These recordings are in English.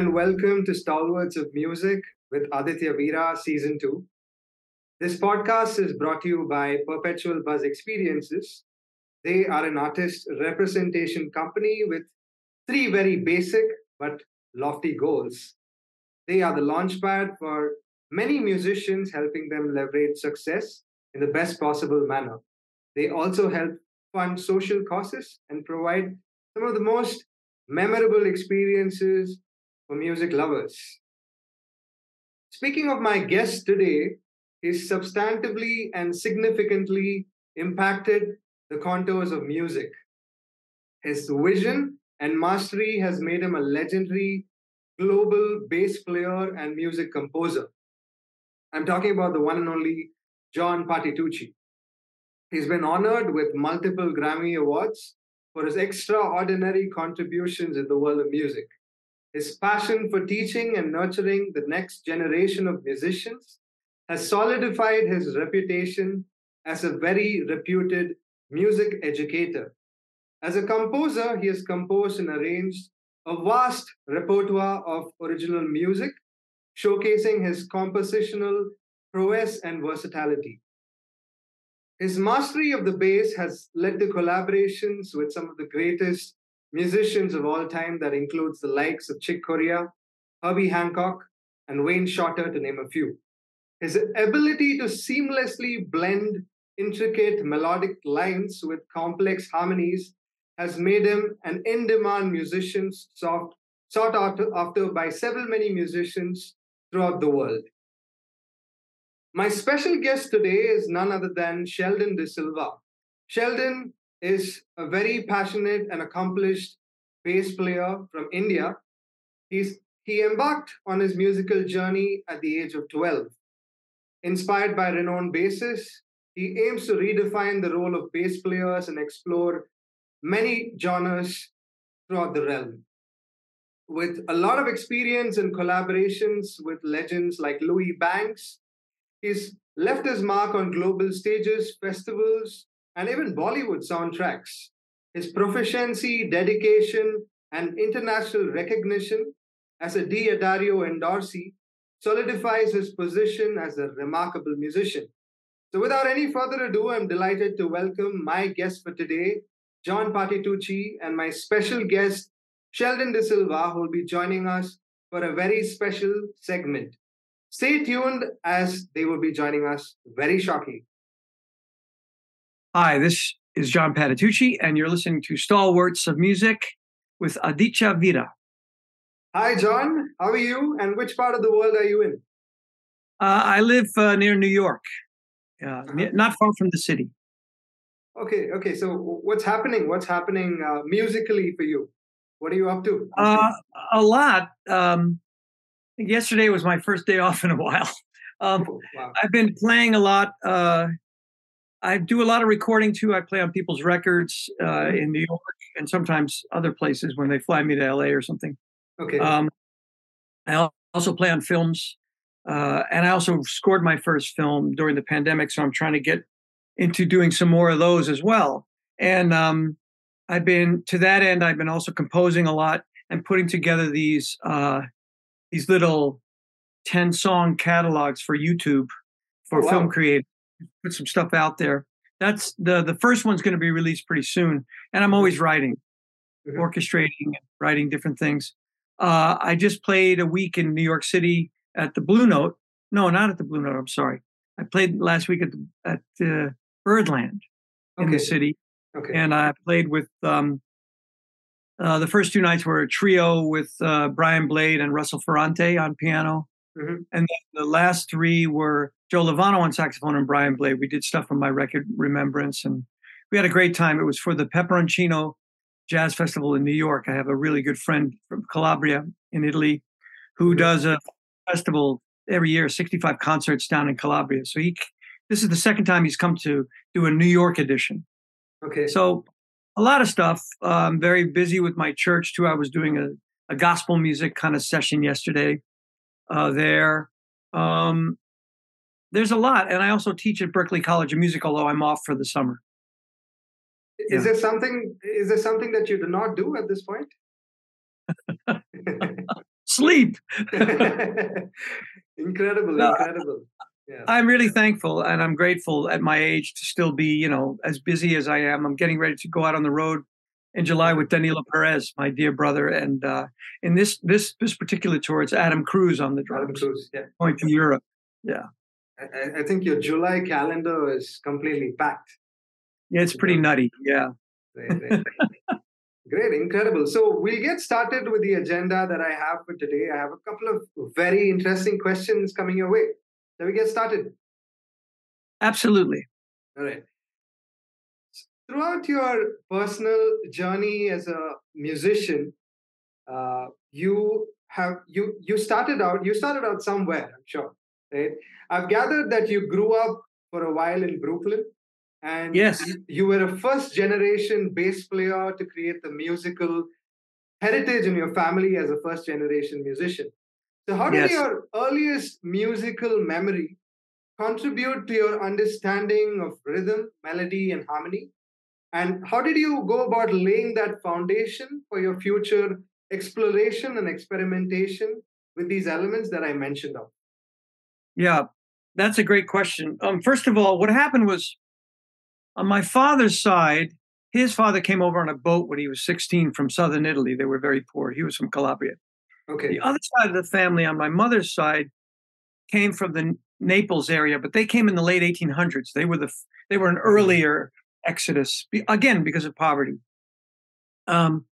And welcome to Stalwarts of Music with Aditya Veera Season 2. This podcast is brought to you by Perpetual Buzz Experiences. They are an artist representation company with three very basic but lofty goals. They are the launchpad for many musicians, helping them leverage success in the best possible manner. They also help fund social causes and provide some of the most memorable experiences for music lovers. Speaking of my guest today, he's substantively and significantly impacted the contours of music. His vision and mastery has made him a legendary global bass player and music composer. I'm talking about the one and only John Patitucci. He's been honored with multiple Grammy Awards for his extraordinary contributions in the world of music. His passion for teaching and nurturing the next generation of musicians has solidified his reputation as a very reputed music educator. As a composer, he has composed and arranged a vast repertoire of original music, showcasing his compositional prowess and versatility. His mastery of the bass has led to collaborations with some of the greatest musicians of all time, that includes the likes of Chick Corea, Herbie Hancock, and Wayne Shorter, to name a few. His ability to seamlessly blend intricate melodic lines with complex harmonies has made him an in demand musician sought, sought after by several many musicians throughout the world. My special guest today is none other than Sheldon D'Silva. Sheldon is a very passionate and accomplished bass player from India. He's, he embarked on his musical journey at the age of 12. Inspired by renowned bassists, he aims to redefine the role of bass players and explore many genres throughout the realm. With a lot of experience and collaborations with legends like Louis Banks, He's left his mark on global stages, festivals, and even Bollywood soundtracks. His proficiency, dedication, and international recognition as a D'Addario endorsee solidifies his position as a remarkable musician. So, without any further ado, I'm delighted to welcome my guest for today, John Patitucci, and my special guest, Sheldon D'Silva, who will be joining us for a very special segment. Stay tuned as they will be joining us very shortly. Hi, this is John Patitucci, and you're listening to Stalwarts of Music with Aditya Veera. Hi, John. How are you? And which part of the world are you in? Uh, I live uh, near New York, uh, uh-huh. not far from the city. Okay, okay. So, what's happening? What's happening uh, musically for you? What are you up to? Uh, a lot. Um, yesterday was my first day off in a while. Um, oh, wow. I've been playing a lot. I do a lot of recording too. I play on people's records uh, mm-hmm. in New York and sometimes other places when they fly me to LA or something. Okay. Um, I also play on films, uh, and I also scored my first film during the pandemic. So I'm trying to get into doing some more of those as well. And um, I've been to that end. I've been also composing a lot and putting together these uh, these little 10 song catalogs for YouTube for oh, wow. film creators. Put some stuff out there. That's the the first one's going to be released pretty soon. And I'm always writing, mm-hmm. orchestrating, writing different things. Uh, I just played a week in New York City at the Blue Note. No, not at the Blue Note. I'm sorry. I played last week at the, at uh, Birdland in okay. the city, okay. and I played with um, uh, the first two nights were a trio with uh, Brian Blade and Russell Ferrante on piano. Mm-hmm. And the last three were Joe Lovano on saxophone and Brian Blade. We did stuff on my record Remembrance, and we had a great time. It was for the Peperoncino Jazz Festival in New York. I have a really good friend from Calabria in Italy who does a festival every year, 65 concerts down in Calabria. So he, this is the second time he's come to do a New York edition. Okay. So a lot of stuff. I'm very busy with my church too. I was doing a, a gospel music kind of session yesterday uh, there. Um, there's a lot, and I also teach at Berklee College of Music, although I'm off for the summer. Is yeah. there something? Is there something that you do not do at this point? sleep. incredible, no, incredible. Yeah. I'm really thankful and I'm grateful at my age to still be, you know, as busy as I am. I'm getting ready to go out on the road in July with Danilo Perez, my dear brother, and uh, in this this this particular tour, it's Adam Cruz on the drums. Adam Cruz, yeah, going to Europe. Yeah, I, I think your July calendar is completely packed. Yeah, it's pretty nutty. Yeah. Great, incredible. So we'll get started with the agenda that I have for today. I have a couple of very interesting questions coming your way. Shall we get started? Absolutely. All right. Throughout your personal journey as a musician, uh, you have you you started out you started out somewhere. I'm sure, right? I've gathered that you grew up for a while in Brooklyn, and yes, you, were a first generation bass player to create the musical heritage in your family as a first generation musician. So, how did yes. your earliest musical memory contribute to your understanding of rhythm, melody, and harmony? And how did you go about laying that foundation for your future exploration and experimentation with these elements that I mentioned of? Yeah, that's a great question. Um, first of all, what happened was on my father's side, his father came over on a boat when he was 16 from southern Italy. They were very poor. He was from Calabria. Okay. The other side of the family on my mother's side came from the Naples area, but they came in the late 1800s. They were the they were an mm-hmm. earlier exodus again because of poverty. Um,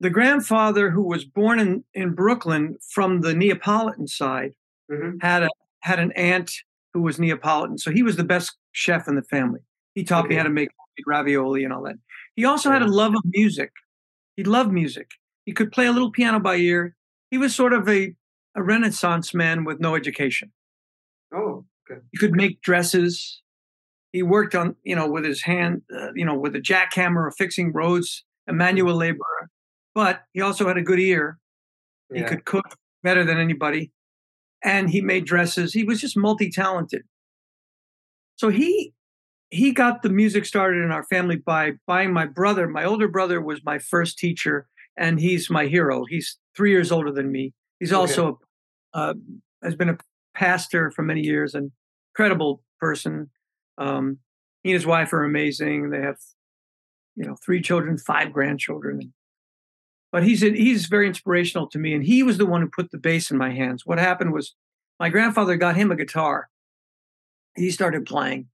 the grandfather who was born in, in Brooklyn from the Neapolitan side mm-hmm. had a had an aunt who was Neapolitan, so he was the best chef in the family. He taught okay. me how to make ravioli and all that. He also had a love of music. He loved music. He could play a little piano by ear. He was sort of a, a Renaissance man with no education. Oh, okay. He could make dresses. He worked on, you know, with his hand, uh, you know, with a jackhammer, fixing roads, a manual mm-hmm. laborer. But he also had a good ear. Yeah. He could cook better than anybody. And he made dresses. He was just multi talented. So he he got the music started in our family by buying my brother. My older brother was my first teacher and he's my hero. He's three years older than me. He's also uh, has been a pastor for many years, an incredible person. Um, he and his wife are amazing. They have, you know, three children, five grandchildren. But he's he's very inspirational to me, and he was the one who put the bass in my hands. What happened was, my grandfather got him a guitar. He started playing.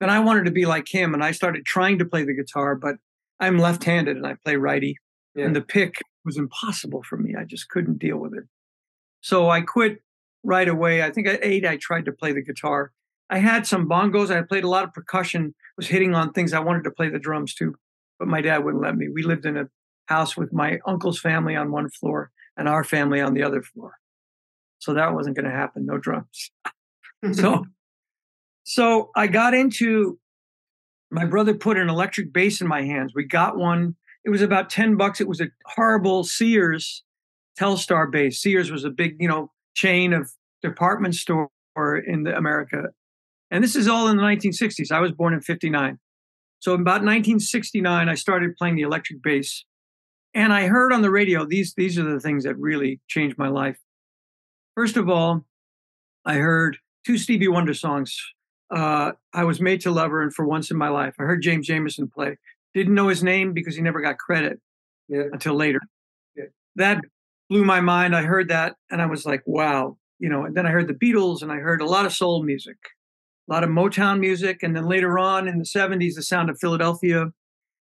Then I wanted to be like him, and I started trying to play the guitar, but I'm left-handed and I play righty yeah. and the pick was impossible for me. I just couldn't deal with it. So I quit right away. I think at eight, I tried to play the guitar. I had some bongos. I played a lot of percussion, was hitting on things. I wanted to play the drums too, but my dad wouldn't let me. We lived in a house with my uncle's family on one floor and our family on the other floor. So that wasn't going to happen. No drums. so, so I got into, my brother put an electric bass in my hands. We got one it was about 10 bucks. It was a horrible Sears Telstar bass. Sears was a big, you know, chain of department store in the America. And this is all in the 1960s. I was born in 59. So about 1969, I started playing the electric bass. And I heard on the radio, these, these are the things that really changed my life. First of all, I heard two Stevie Wonder songs. Uh, I was made to love her and for once in my life. I heard James Jamerson play. Didn't know his name because he never got credit yeah. until later. Yeah. That blew my mind. I heard that and I was like, wow. You know, and then I heard the Beatles and I heard a lot of soul music, a lot of Motown music. And then later on in the 70s, the sound of Philadelphia,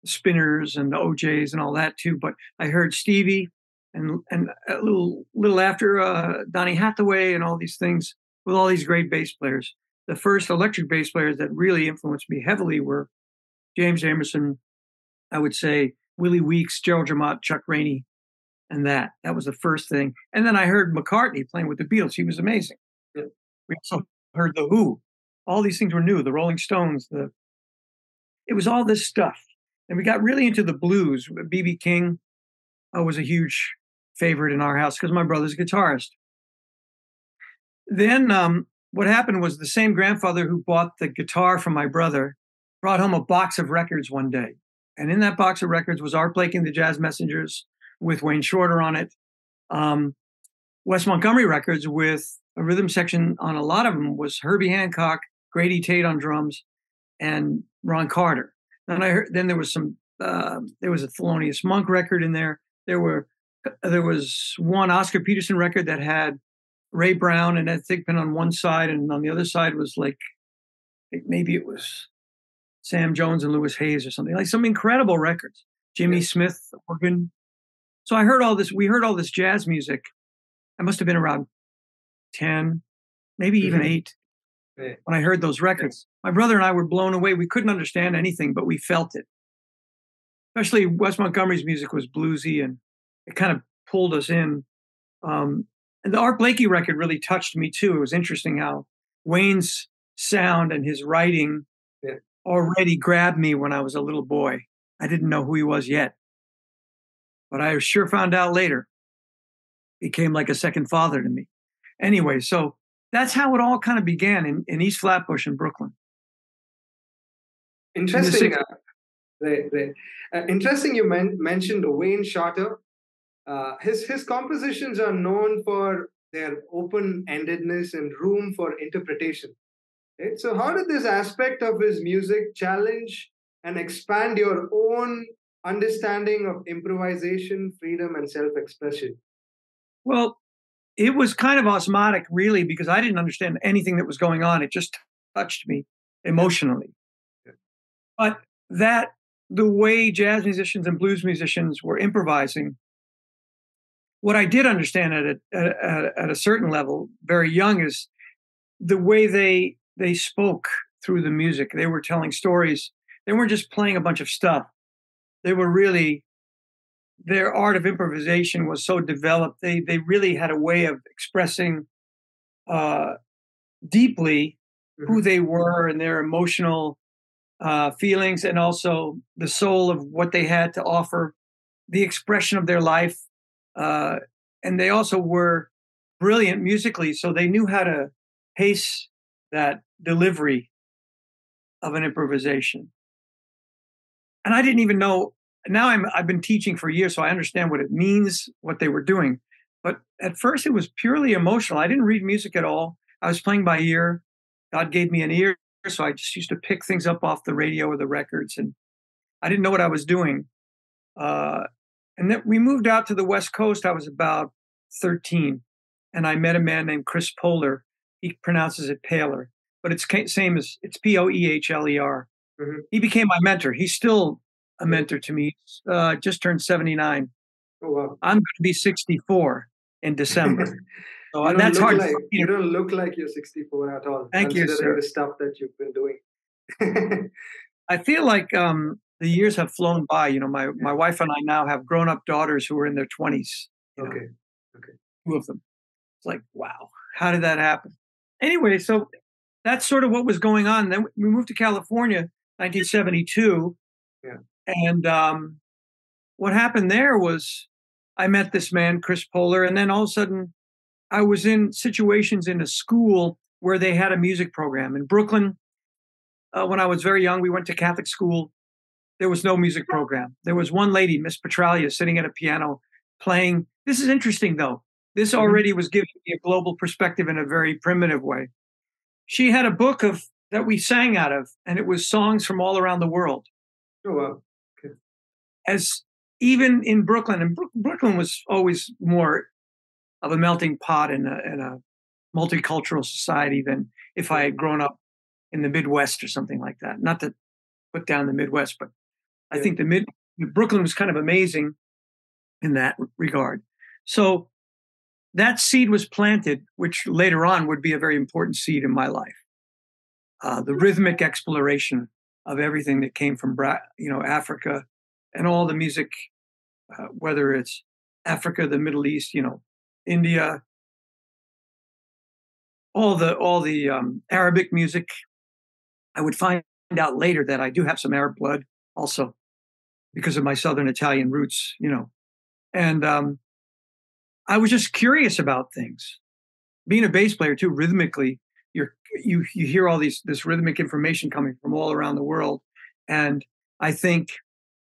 Spinners and the O'Jays and all that too. But I heard Stevie and and a little little after uh, Donny Hathaway and all these things with all these great bass players. The first electric bass players that really influenced me heavily were James Jamerson, I would say Willie Weeks, Gerald Jemmott, Chuck Rainey, and that. That was the first thing. And then I heard McCartney playing with the Beatles. He was amazing. Yeah. We also heard The Who. All these things were new. The Rolling Stones. The it was all this stuff, and we got really into the blues. BB King uh, was a huge favorite in our house because my brother's a guitarist. Then um, what happened was the same grandfather who bought the guitar from my brother brought home a box of records one day and in that box of records was Art Blakey and the Jazz Messengers with Wayne Shorter on it. um, Wes Montgomery records with a rhythm section on a lot of them was Herbie Hancock, Grady Tate on drums, and Ron Carter. Then I heard, then there was some uh, there was a Thelonious Monk record in there. There were there was one Oscar Peterson record that had Ray Brown and Ed Thigpen on one side, and on the other side was like maybe it was Sam Jones and Louis Hayes or something like some incredible records. Jimmy Smith organ. So I heard all this. We heard all this jazz music. I must have been around ten, maybe even mm-hmm. eight, yeah. When I heard those records. My brother and I were blown away. We couldn't understand anything, but we felt it. Especially Wes Montgomery's music was bluesy and it kind of pulled us in. Um, and the Art Blakey record really touched me too. It was interesting how Wayne's sound and his writing yeah. already grabbed me when I was a little boy. I didn't know who he was yet, but I sure found out later. He came like a second father to me. Anyway, so that's how it all kind of began in, in East Flatbush in Brooklyn. Interesting. Uh, right, right. Uh, interesting. You men- mentioned Wayne Shorter. Uh, his his compositions are known for their open-endedness and room for interpretation. Right? So, how did this aspect of his music challenge and expand your own understanding of improvisation, freedom, and self-expression? Well, it was kind of osmotic, really, because I didn't understand anything that was going on. It just touched me emotionally. But that the way jazz musicians and blues musicians were improvising, what I did understand at a, at, at a certain level, very young, is the way they they spoke through the music. They were telling stories. They weren't just playing a bunch of stuff. They were really their art of improvisation was so developed. They they really had a way of expressing uh, deeply mm-hmm. who they were and their emotional uh, feelings, and also the soul of what they had to offer, the expression of their life. Uh, and they also were brilliant musically, so they knew how to pace that delivery of an improvisation. And I didn't even know now I'm I've been teaching for years, so I understand what it means, what they were doing. But at first, it was purely emotional. I didn't read music at all. I was playing by ear. God gave me an ear, so I just used to pick things up off the radio or the records, and I didn't know what I was doing. Uh, and then we moved out to the West Coast. I was about 13, and I met a man named Chris Poehler. He pronounces it Paler, but it's same as it's P O E H L E R. Mm-hmm. He became my mentor. He's still a mentor to me. Uh, just turned 79. Oh, wow. I'm going to be 64 in December. So that's hard. Like, you don't look like you're 64 at all. Thank you, sir. The stuff that you've been doing. I feel like um, the years have flown by. You know, my my wife and I now have grown up daughters who are in their 20s. Okay. Know, okay. Two of them. It's like, wow, how did that happen? Anyway, so that's sort of what was going on. Then we moved to California, 1972. Yeah. And um, what happened there was I met this man, Chris Poehler, and then all of a sudden I was in situations in a school where they had a music program. In Brooklyn, uh, when I was very young, we went to Catholic school. There was no music program. There was one lady, Miss Petralia, sitting at a piano playing. This is interesting, though. This mm-hmm. already was giving me a global perspective in a very primitive way. She had a book of that we sang out of, and it was songs from all around the world. Oh, wow as even in Brooklyn, and Brooklyn was always more of a melting pot in a, in a multicultural society than if I had grown up in the Midwest or something like that. Not to put down the Midwest, but I think the mid Brooklyn was kind of amazing in that regard. So that seed was planted, which later on would be a very important seed in my life. Uh, the rhythmic exploration of everything that came from you know Africa and all the music, uh, whether it's Africa, the Middle East, you know, India, all the all the um, Arabic music. I would find out later that I do have some Arab blood also because of my Southern Italian roots, you know, and um, I was just curious about things. Being a bass player too, rhythmically, you're you you hear all these this rhythmic information coming from all around the world, and I think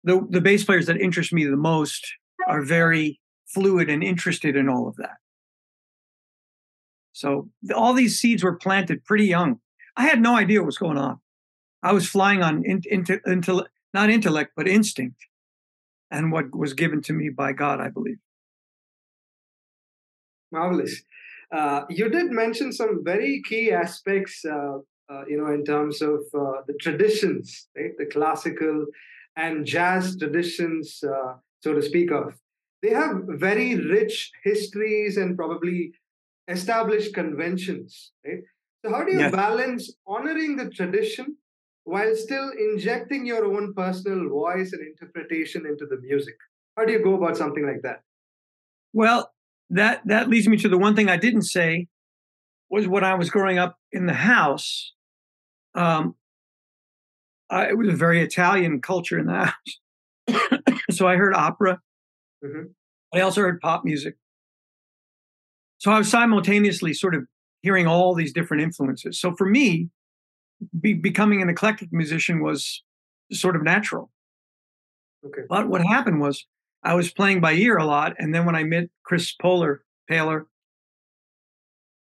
the the bass players that interest me the most are very fluid and interested in all of that. So all these seeds were planted pretty young. I had no idea what was going on. I was flying on into, into not intellect, but instinct and what was given to me by God, I believe. Marvelous. Uh, you did mention some very key aspects, uh, uh, you know, in terms of uh, the traditions, right? The classical and jazz traditions, uh, so to speak of. They have very rich histories and probably established conventions, right? So, how do you yeah. balance honoring the tradition while still injecting your own personal voice and interpretation into the music? How do you go about something like that? Well, that that leads me to the one thing I didn't say was when I was growing up in the house. Um, I, it was a very Italian culture in the house, so I heard opera. Mm-hmm. I also heard pop music. So I was simultaneously sort of hearing all these different influences. So for me, be, becoming an eclectic musician was sort of natural. Okay. But what happened was I was playing by ear a lot, and then when I met Chris Polar Paler,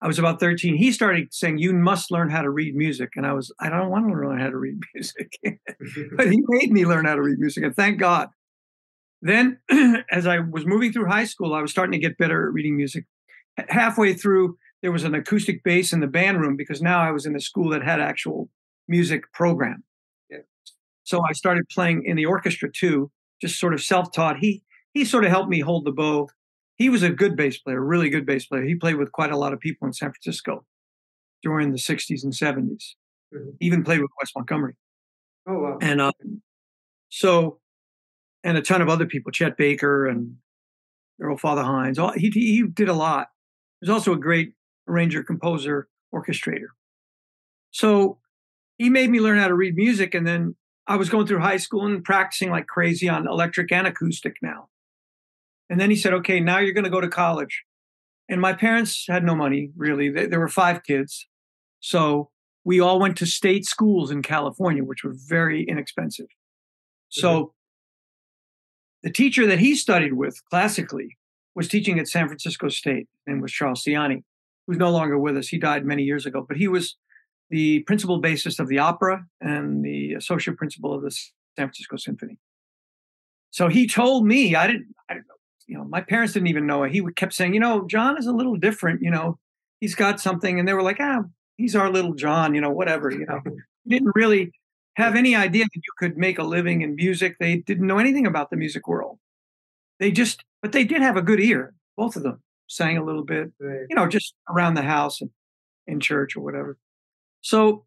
I was about 13. He started saying, You must learn how to read music. And I was, I don't want to learn how to read music. but he made me learn how to read music. And thank God. Then, as I was moving through high school, I was starting to get better at reading music. Halfway through, there was an acoustic bass in the band room because now I was in a school that had actual music program. Yeah. So I started playing in the orchestra too, just sort of self-taught. He he sort of helped me hold the bow. He was a good bass player, really good bass player. He played with quite a lot of people in San Francisco during the 60s and 70s. Mm-hmm. Even played with Wes Montgomery. Oh wow. And um, so and a ton of other people, Chet Baker and Earl Father Hines. All, he, he did a lot. He was also a great arranger, composer, orchestrator. So he made me learn how to read music. And then I was going through high school and practicing like crazy on electric and acoustic now. And then he said, okay, now you're going to go to college. And my parents had no money, really. There were five kids. So we all went to state schools in California, which were very inexpensive. So mm-hmm. the teacher that he studied with classically was teaching at San Francisco State and was Charles Siani, who's no longer with us. He died many years ago, but he was the principal bassist of the opera and the associate principal of the San Francisco Symphony. So he told me, I didn't, I didn't know, you know, my parents didn't even know it. He kept saying, you know, John is a little different, you know, he's got something. And they were like, ah, he's our little John, you know, whatever, you know. didn't really have any idea that you could make a living in music. They didn't know anything about the music world. They just, but they did have a good ear, both of them sang a little bit, right. you know, just around the house and in church or whatever. So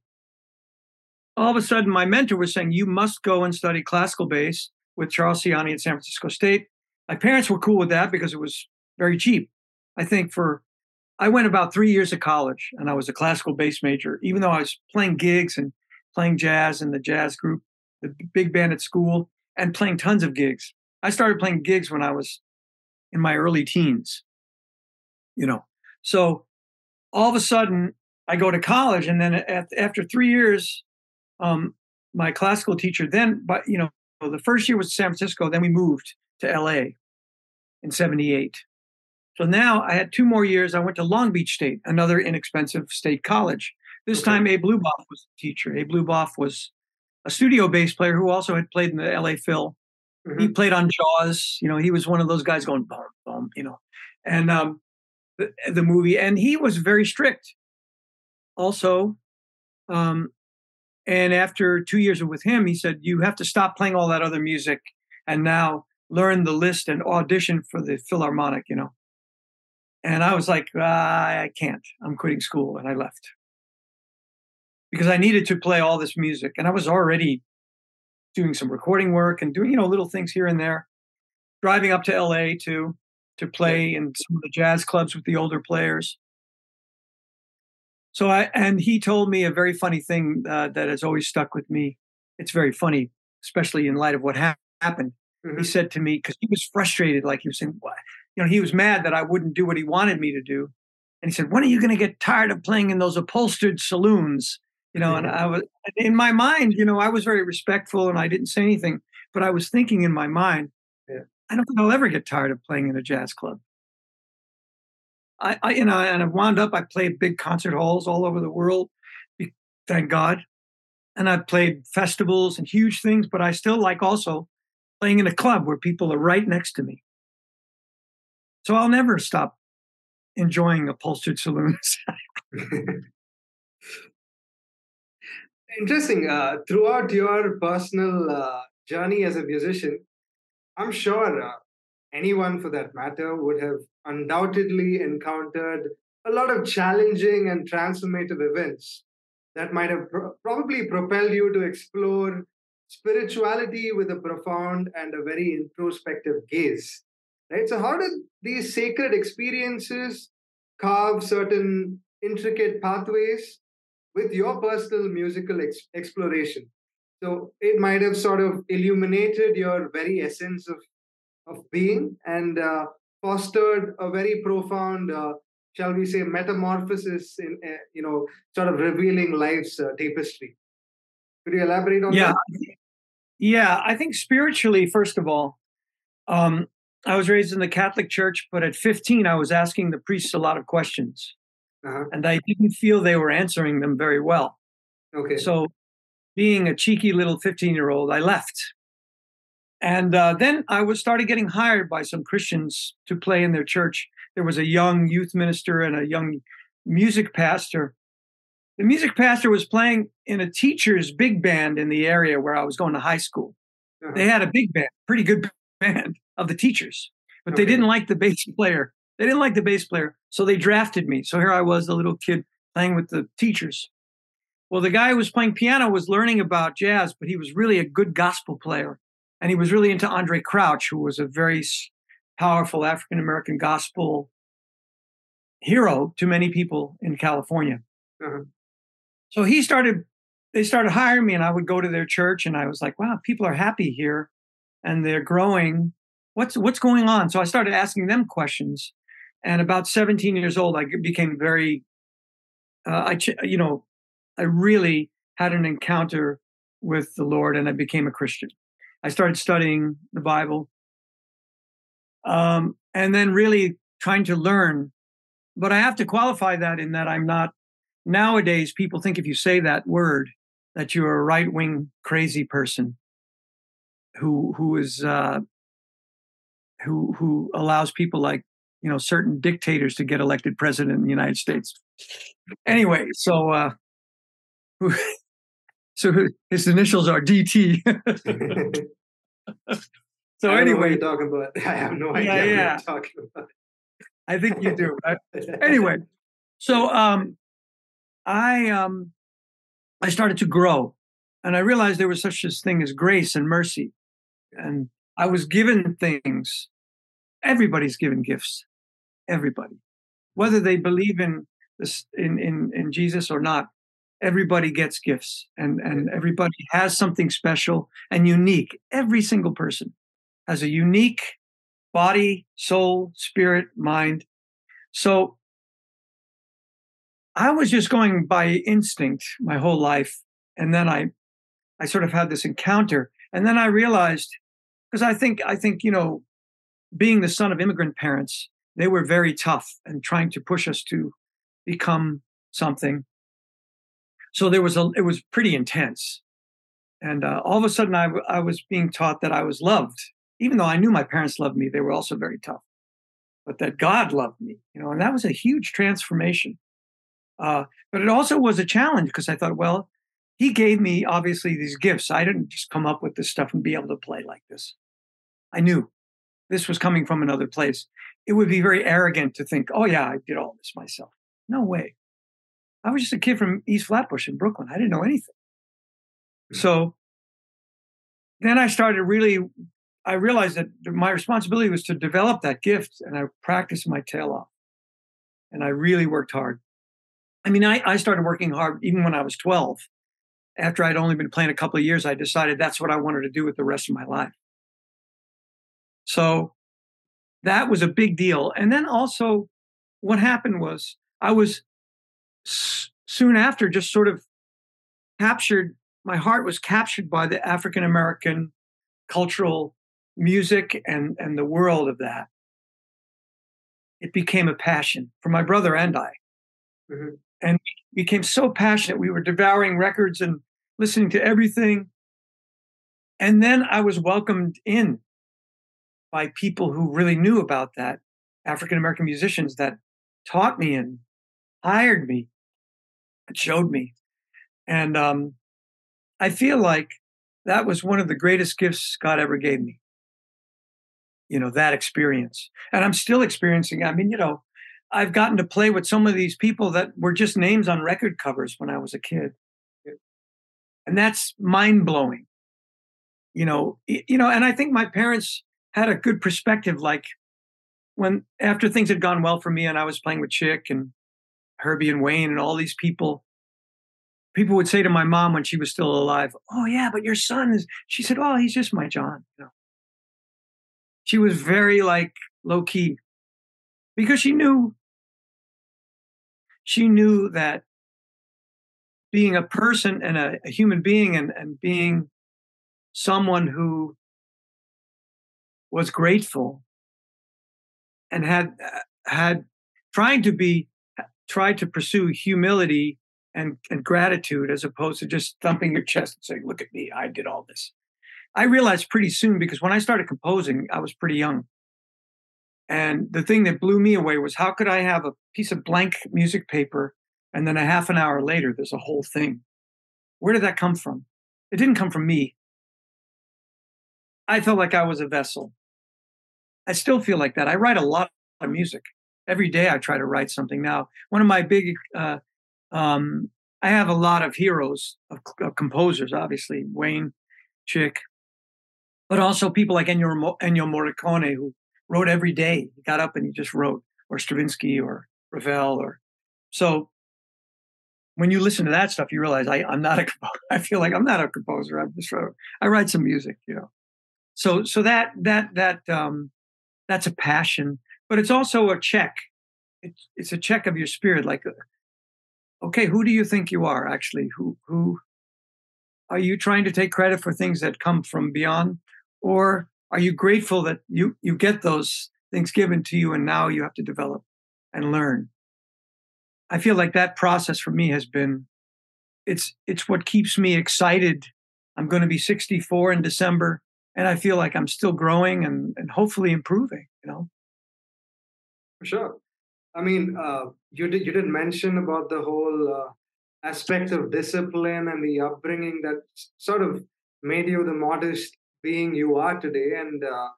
all of a sudden, my mentor was saying, You must go and study classical bass with Charles Siani at San Francisco State. My parents were cool with that because it was very cheap. I think for, I went about three years of college and I was a classical bass major, even though I was playing gigs and playing jazz in the jazz group, the big band at school, and playing tons of gigs. I started playing gigs when I was in my early teens you know. So all of a sudden, I go to college, and then at, after three years, um, my classical teacher then, but you know, the first year was San Francisco. Then we moved to L.A. in '78. So now I had two more years. I went to Long Beach State, another inexpensive state college. This okay. time, Abe Luboff was the teacher. Abe Luboff was a studio bass player who also had played in the LA Phil. Mm-hmm. He played on Jaws. You know, he was one of those guys going boom, boom, you know. And um, the, the movie, and he was very strict. Also, um, and after two years with him, he said, "You have to stop playing all that other music and now learn the list and audition for the Philharmonic." You know. And I was like, ah, "I can't. I'm quitting school," and I left because I needed to play all this music, and I was already doing some recording work and doing you know little things here and there. Driving up to LA to to play in some of the jazz clubs with the older players. So I and he told me a very funny thing uh, that has always stuck with me. It's very funny, especially in light of what ha- happened. Mm-hmm. He said to me because he was frustrated, like he was saying, "What?" You know, he was mad that I wouldn't do what he wanted me to do, and he said, "When are you going to get tired of playing in those upholstered saloons?" You know, mm-hmm. and I was in my mind, you know, I was very respectful and I didn't say anything, but I was thinking in my mind, yeah. I don't think I'll ever get tired of playing in a jazz club. I, I you know, and I've wound up. I played big concert halls all over the world, thank God, and I've played festivals and huge things. But I still like also playing in a club where people are right next to me. So I'll never stop enjoying upholstered saloons. Interesting. Uh, throughout your personal uh, journey as a musician, I'm sure uh, anyone for that matter would have undoubtedly encountered a lot of challenging and transformative events that might have pro- probably propelled you to explore spirituality with a profound and a very introspective gaze. Right? So, how did these sacred experiences carve certain intricate pathways with your personal musical ex- exploration? So, it might have sort of illuminated your very essence of, of being and uh, fostered a very profound, uh, shall we say, metamorphosis in, uh, you know, sort of revealing life's uh, tapestry. Could you elaborate on yeah. that? Yeah, I think spiritually, first of all, um, I was raised in the Catholic Church, but at 15, I was asking the priests a lot of questions, uh-huh. and I didn't feel they were answering them very well. Okay. So, being a cheeky little 15 year old, I left. And uh, then I was started getting hired by some Christians to play in their church. There was a young youth minister and a young music pastor. The music pastor was playing in a teacher's big band in the area where I was going to high school. Uh-huh. They had a big band, pretty good band of the teachers, but okay. they didn't like the bass player. They didn't like the bass player, so they drafted me. So here I was, the little kid playing with the teachers. Well, the guy who was playing piano was learning about jazz, but he was really a good gospel player. And he was really into Andraé Crouch, who was a very powerful African American gospel hero to many people in California. Uh-huh. So he started, they started hiring me, and I would go to their church, and I was like, wow, people are happy here and they're growing. What's what's going on? So I started asking them questions, and about 17 years old, I became very, uh, I you know, I really had an encounter with the Lord, and I became a Christian. I started studying the Bible, um, and then really trying to learn. But I have to qualify that in that I'm not. Nowadays, people think if you say that word, that you're a right wing crazy person who who is uh, who who allows people like you know certain dictators to get elected president in the United States. Anyway, so uh, so his initials are DT. so anyway, you're talking about. I have no idea yeah, yeah. what you're talking about. I think you do. Anyway, so um, I um, I started to grow, and I realized there was such a thing as grace and mercy, and I was given things. Everybody's given gifts. Everybody, whether they believe in this in in in Jesus or not, everybody gets gifts, and and everybody has something special and unique. Every single person has a unique body, soul, spirit, mind. So I was just going by instinct my whole life, and then I I sort of had this encounter, and then I realized because I think I think you know, being the son of immigrant parents, they were very tough and trying to push us to become something. So there was a it was pretty intense, and uh, all of a sudden I I was being taught that I was loved, even though I knew my parents loved me. They were also very tough, but that God loved me, you know, and that was a huge transformation. Uh, but it also was a challenge because I thought, well, he gave me obviously these gifts. I didn't just come up with this stuff and be able to play like this. I knew this was coming from another place. It would be very arrogant to think, oh, yeah, I did all this myself. No way. I was just a kid from East Flatbush in Brooklyn. I didn't know anything. Hmm. So then I started really, I realized that my responsibility was to develop that gift and I practiced my tail off. And I really worked hard. I mean, I, I started working hard even when I was 12. After I'd only been playing a couple of years, I decided that's what I wanted to do with the rest of my life. So that was a big deal. And then also, what happened was I was s- soon after just sort of captured, my heart was captured by the African American cultural music and and the world of that, it became a passion for my brother and I. Mm-hmm. And became so passionate. We were devouring records and listening to everything. And then I was welcomed in by people who really knew about that, African American musicians that taught me and hired me and showed me. And um, I feel like that was one of the greatest gifts God ever gave me. You know, that experience. And I'm still experiencing, I mean, you know, I've gotten to play with some of these people that were just names on record covers when I was a kid. And that's mind blowing. You know, you know, and I think my parents had a good perspective. Like when after things had gone well for me and I was playing with Chick and Herbie and Wayne and all these people, people would say to my mom when she was still alive, "Oh yeah, but your son is." She said, "Oh, he's just my John." You know, she was very like low key because she knew she knew that being a person and a, a human being and, and being someone who was grateful and had uh, had trying to be tried to pursue humility and, and gratitude as opposed to just thumping your chest and saying, look at me, I did all this. I realized pretty soon because when I started composing, I was pretty young. And the thing that blew me away was how could I have a piece of blank music paper and then a half an hour later, there's a whole thing? Where did that come from? It didn't come from me. I felt like I was a vessel. I still feel like that. I write a lot of music. Every day I try to write something. Now, one of my big, uh, um, I have a lot of heroes of, of, composers, obviously, Wayne, Chick, but also people like Ennio, Ennio Morricone, who wrote every day. He got up and he just wrote, or Stravinsky or Ravel. Or so when you listen to that stuff, you realize I, I'm not a. I feel like I'm not a composer. I'm just I write some music, you know. So so that that that um, that's a passion, but it's also a check. It's it's a check of your spirit. Like, uh, okay, who do you think you are? Actually, who who are you trying to take credit for things that come from beyond, or are you grateful that you you get those things given to you and now you have to develop and learn? I feel like that process for me has been it's it's what keeps me excited. I'm going to be 64 in december and i feel like i'm still growing and and hopefully improving you know? For sure. I mean uh, you did you did mention about the whole uh, aspect of discipline and the upbringing that sort of made you the modest being you are today. And uh,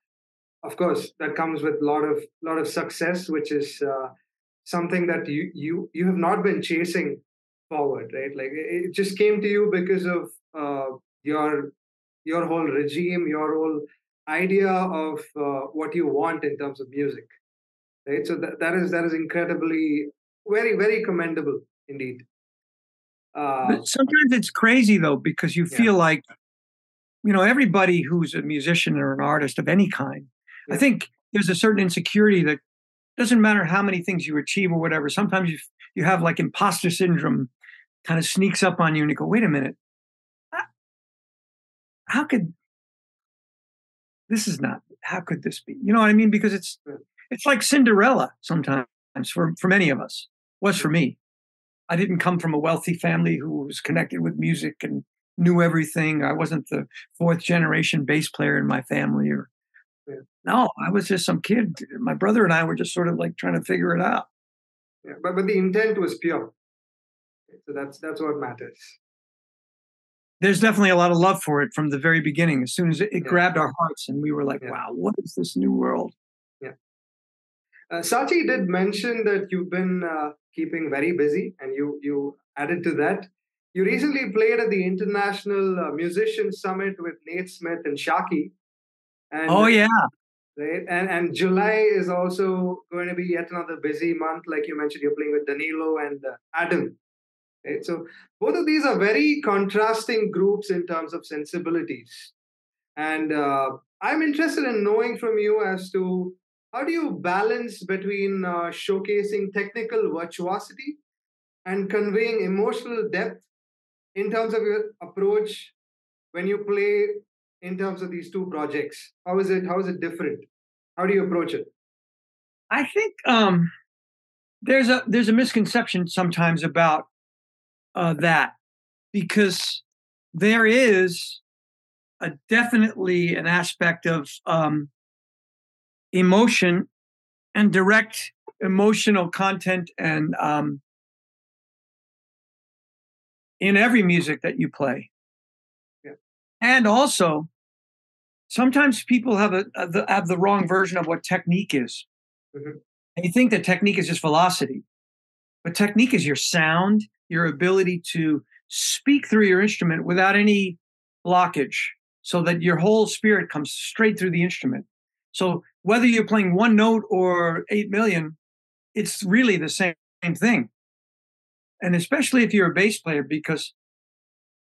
of course that comes with a lot of lot of success which is uh, something that you you you have not been chasing forward right? Like it just came to you because of uh, your your whole regime your whole idea of uh, what you want in terms of music right? So that, that is that is incredibly very very commendable indeed. Uh, sometimes it's crazy though because you yeah. feel like you know, everybody who's a musician or an artist of any kind, yeah. I think there's a certain insecurity that doesn't matter how many things you achieve or whatever. Sometimes you you have like imposter syndrome kind of sneaks up on you and you go, wait a minute, how could this is not how could this be? You know what I mean? Because it's it's like Cinderella sometimes for for many of us. Was for me. I didn't come from a wealthy family who was connected with music and knew everything. I wasn't the fourth generation bass player in my family or yeah. no, I was just some kid. My brother and I were just sort of like trying to figure it out. Yeah, but but the intent was pure. So that's that's what matters. There's definitely a lot of love for it from the very beginning. As soon as it, it yeah. grabbed our hearts, and we were like, "Wow, what is this new world?" Yeah. Uh, Sachi did mention that you've been uh, keeping very busy, and you you added to that you recently played at the International uh, Musician Summit with Nate Smith and Shaki. And, oh yeah. Right, and and July is also going to be yet another busy month, like you mentioned. You're playing with Danilo and uh, Adam. Right, so both of these are very contrasting groups in terms of sensibilities, and uh, I'm interested in knowing from you as to how do you balance between uh, showcasing technical virtuosity and conveying emotional depth in terms of your approach when you play in terms of these two projects? How is it? How is it different? How do you approach it? I think um, there's a there's a misconception sometimes about uh, that because there is a definitely an aspect of um, emotion and direct emotional content and um, in every music that you play. Yeah. And also, sometimes people have a, a have the wrong version of what technique is. Mhm. They think that technique is just velocity, but technique is your sound, your ability to speak through your instrument without any blockage, so that your whole spirit comes straight through the instrument. So whether you're playing one note or eight million, it's really the same thing. And especially if you're a bass player, because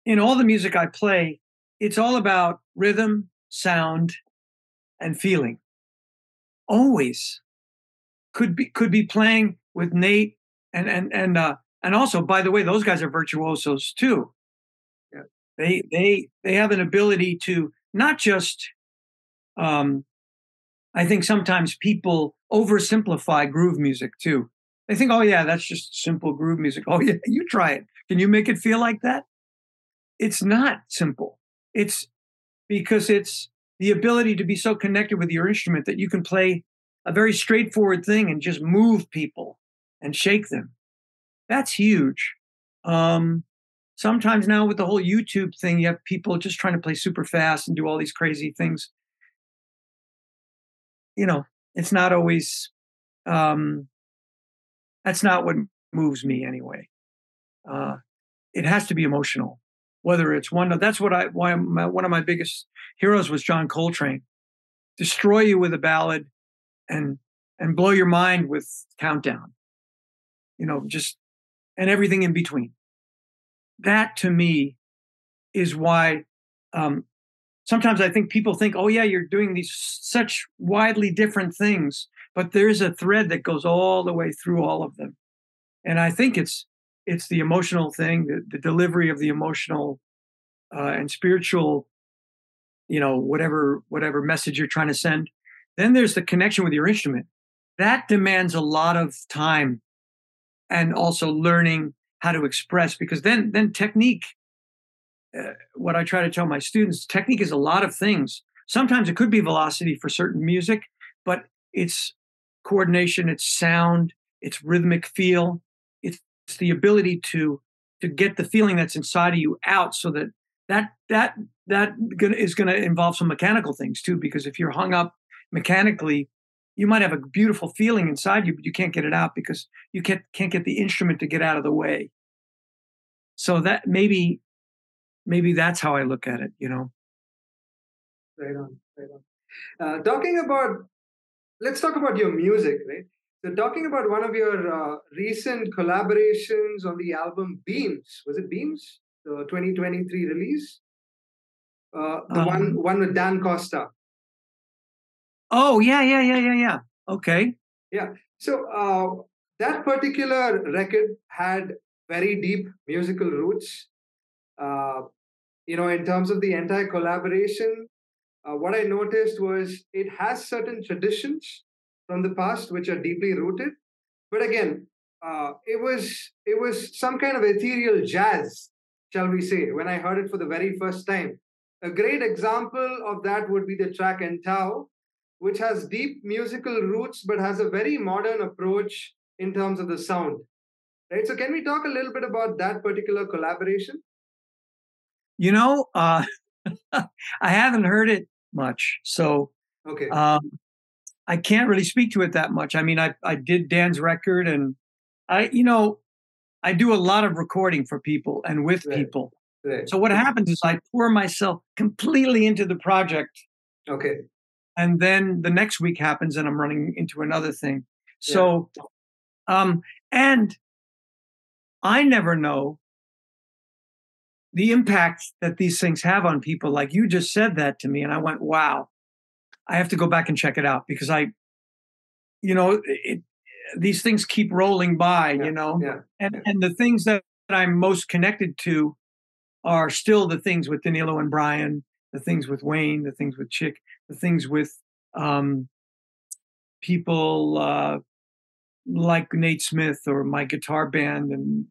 in all the music I play, it's all about rhythm, sound, and feeling. Always could be could be playing with Nate and and and uh and also by the way, those guys are virtuosos too. Yeah. They they they have an ability to not just um I think sometimes people oversimplify groove music too. They think, oh yeah, that's just simple groove music. Oh yeah, you try it. Can you make it feel like that? It's not simple. It's because it's the ability to be so connected with your instrument that you can play a very straightforward thing and just move people and shake them. That's huge. Um, sometimes now with the whole YouTube thing, you have people just trying to play super fast and do all these crazy things. You know, it's not always um, that's not what moves me anyway. Uh, it has to be emotional, whether it's one. That's what I why my, one of my biggest heroes was John Coltrane. Destroy you with a ballad, and and blow your mind with Countdown. You know, just and everything in between. That to me is why um, sometimes I think people think, oh yeah, you're doing these such widely different things, but there's a thread that goes all the way through all of them. And I think it's it's the emotional thing, the, the delivery of the emotional uh, and spiritual, you know, whatever whatever message you're trying to send. Then there's the connection with your instrument. That demands a lot of time and also learning how to express because then then technique uh, what I try to tell my students, technique is a lot of things. Sometimes it could be velocity for certain music, but it's coordination, it's sound, it's rhythmic feel, it's, it's the ability to to get the feeling that's inside of you out, so that that that that is going to involve some mechanical things too. Because if you're hung up mechanically, you might have a beautiful feeling inside you, but you can't get it out because you can't can't get the instrument to get out of the way. So that maybe maybe that's how I look at it, you know. Right on, right on. Uh, talking about, let's talk about your music, right? So, talking about one of your uh, recent collaborations on the album Beams, was it Beams, the 2023 release? Uh, the Um, one one with Dan Costa. Oh yeah, yeah, yeah, yeah, yeah. Okay. Yeah. So uh, that particular record had very deep musical roots. Uh, you know, in terms of the entire collaboration, uh, what I noticed was it has certain traditions from the past which are deeply rooted. But again, uh, it was it was some kind of ethereal jazz, shall we say? When I heard it for the very first time, a great example of that would be the track "Entau," which has deep musical roots but has a very modern approach in terms of the sound. Right. So, can we talk a little bit about that particular collaboration? You know, uh, I haven't heard it much, so Okay. um, I can't really speak to it that much. I mean, I I did Dan's record, and I, you know, I do a lot of recording for people and with Right. people. right. So what happens is I pour myself completely into the project, Okay. and then the next week happens, and I'm running into another thing. So, um, and I never know the impact that these things have on people. Like you just said that to me, and I went, "Wow, I have to go back and check it out because I, you know, it, these things keep rolling by, Yeah, you know, Yeah. and and the things that I'm most connected to are still the things with Danilo and Brian the things with Wayne, the things with Chick, the things with um, people uh, like Nate Smith or my guitar band and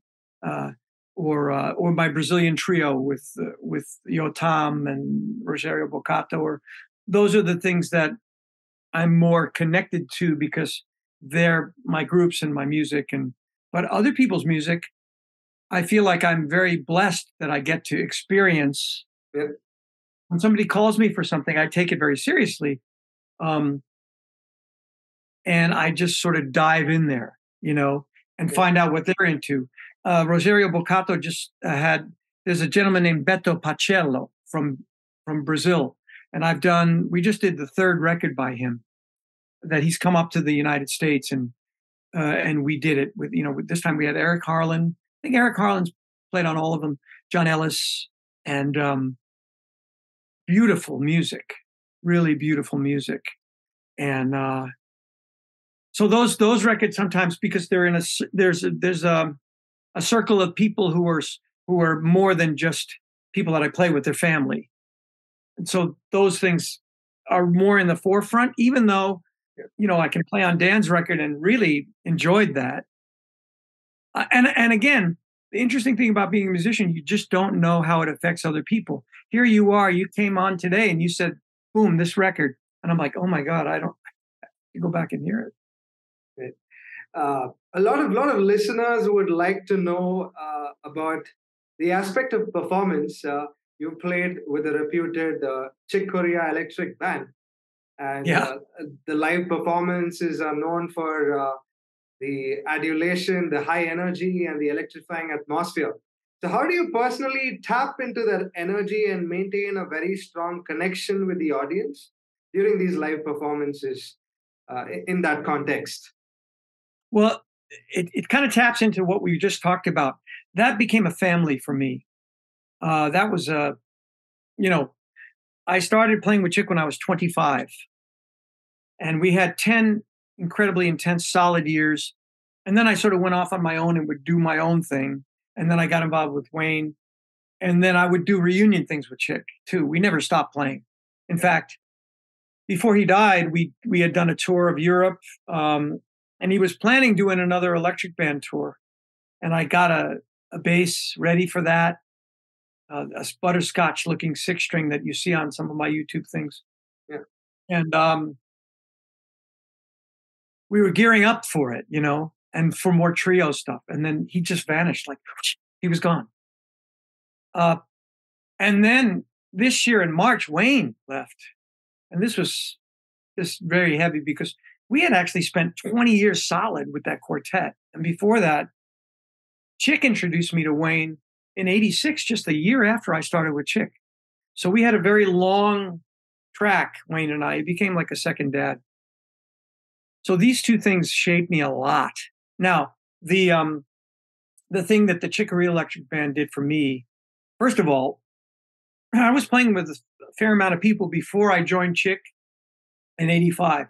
uh, or uh, or my Brazilian trio with uh, with Yotam and Rogerio Boccato or those are the things that I'm more connected to because they're my groups and my music and but other people's music I feel like I'm very blessed that I get to experience Yep. when somebody calls me for something I take it very seriously um, and I just sort of dive in there, you know, and Yeah. find out what they're into. Uh, Rogerio Boccato just uh, had. There's a gentleman named Beto Pacello from from Brazil, and I've done. We just did the third record by him. That he's come up to the United States and uh, and we did it with you know this time we had Eric Harland. I think Eric Harland's played on all of them. John Ellis and um, beautiful music, really beautiful music, and uh, so those those records sometimes because they're in a there's a, there's a a circle of people who are who are more than just people that I play with their family, and so those things are more in the forefront. Even though you know I can play on Dan's record and really enjoyed that, uh, and and again. The interesting thing about being a musician, you just don't know how it affects other people. Here you are, you came on today and you said, boom, this record. And I'm like, oh my God, I don't, you go back and hear it. Uh, a lot of lot of listeners would like to know uh, about the aspect of performance. Uh, you played with a reputed uh, Chick Corea Elektric Band, and Yeah. uh, the live performances are known for uh, the adulation, the high energy, and the electrifying atmosphere. So, how do you personally tap into that energy and maintain a very strong connection with the audience during these live performances uh, in that context? Well, it, it kind of taps into what we just talked about. That became a family for me. Uh, that was a, you know, I started playing with Chick when I was 25. And we had 10 incredibly intense, solid years. And then I sort of went off on my own and would do my own thing. And then I got involved with Wayne. And then I would do reunion things with Chick too. We never stopped playing. In fact, before he died, we we had done a tour of Europe, um, and he was planning doing another electric band tour. And I got a, a bass ready for that, uh, a butterscotch looking six string that you see on some of my YouTube things. Yeah. And um, we were gearing up for it, you know, and for more trio stuff. And then he just vanished, like he was gone. Uh, and then this year in March, Wayne left, and this was just very heavy because we had actually spent 20 years solid with that quartet. And before that, Chick introduced me to Wayne in 86, just a year after I started with Chick. So we had a very long track, Wayne and I. It became like a second dad. So these two things shaped me a lot. Now, the um the thing that the Chick Corea Elektric Band did for me, first of all, I was playing with a fair amount of people before I joined Chick in 85.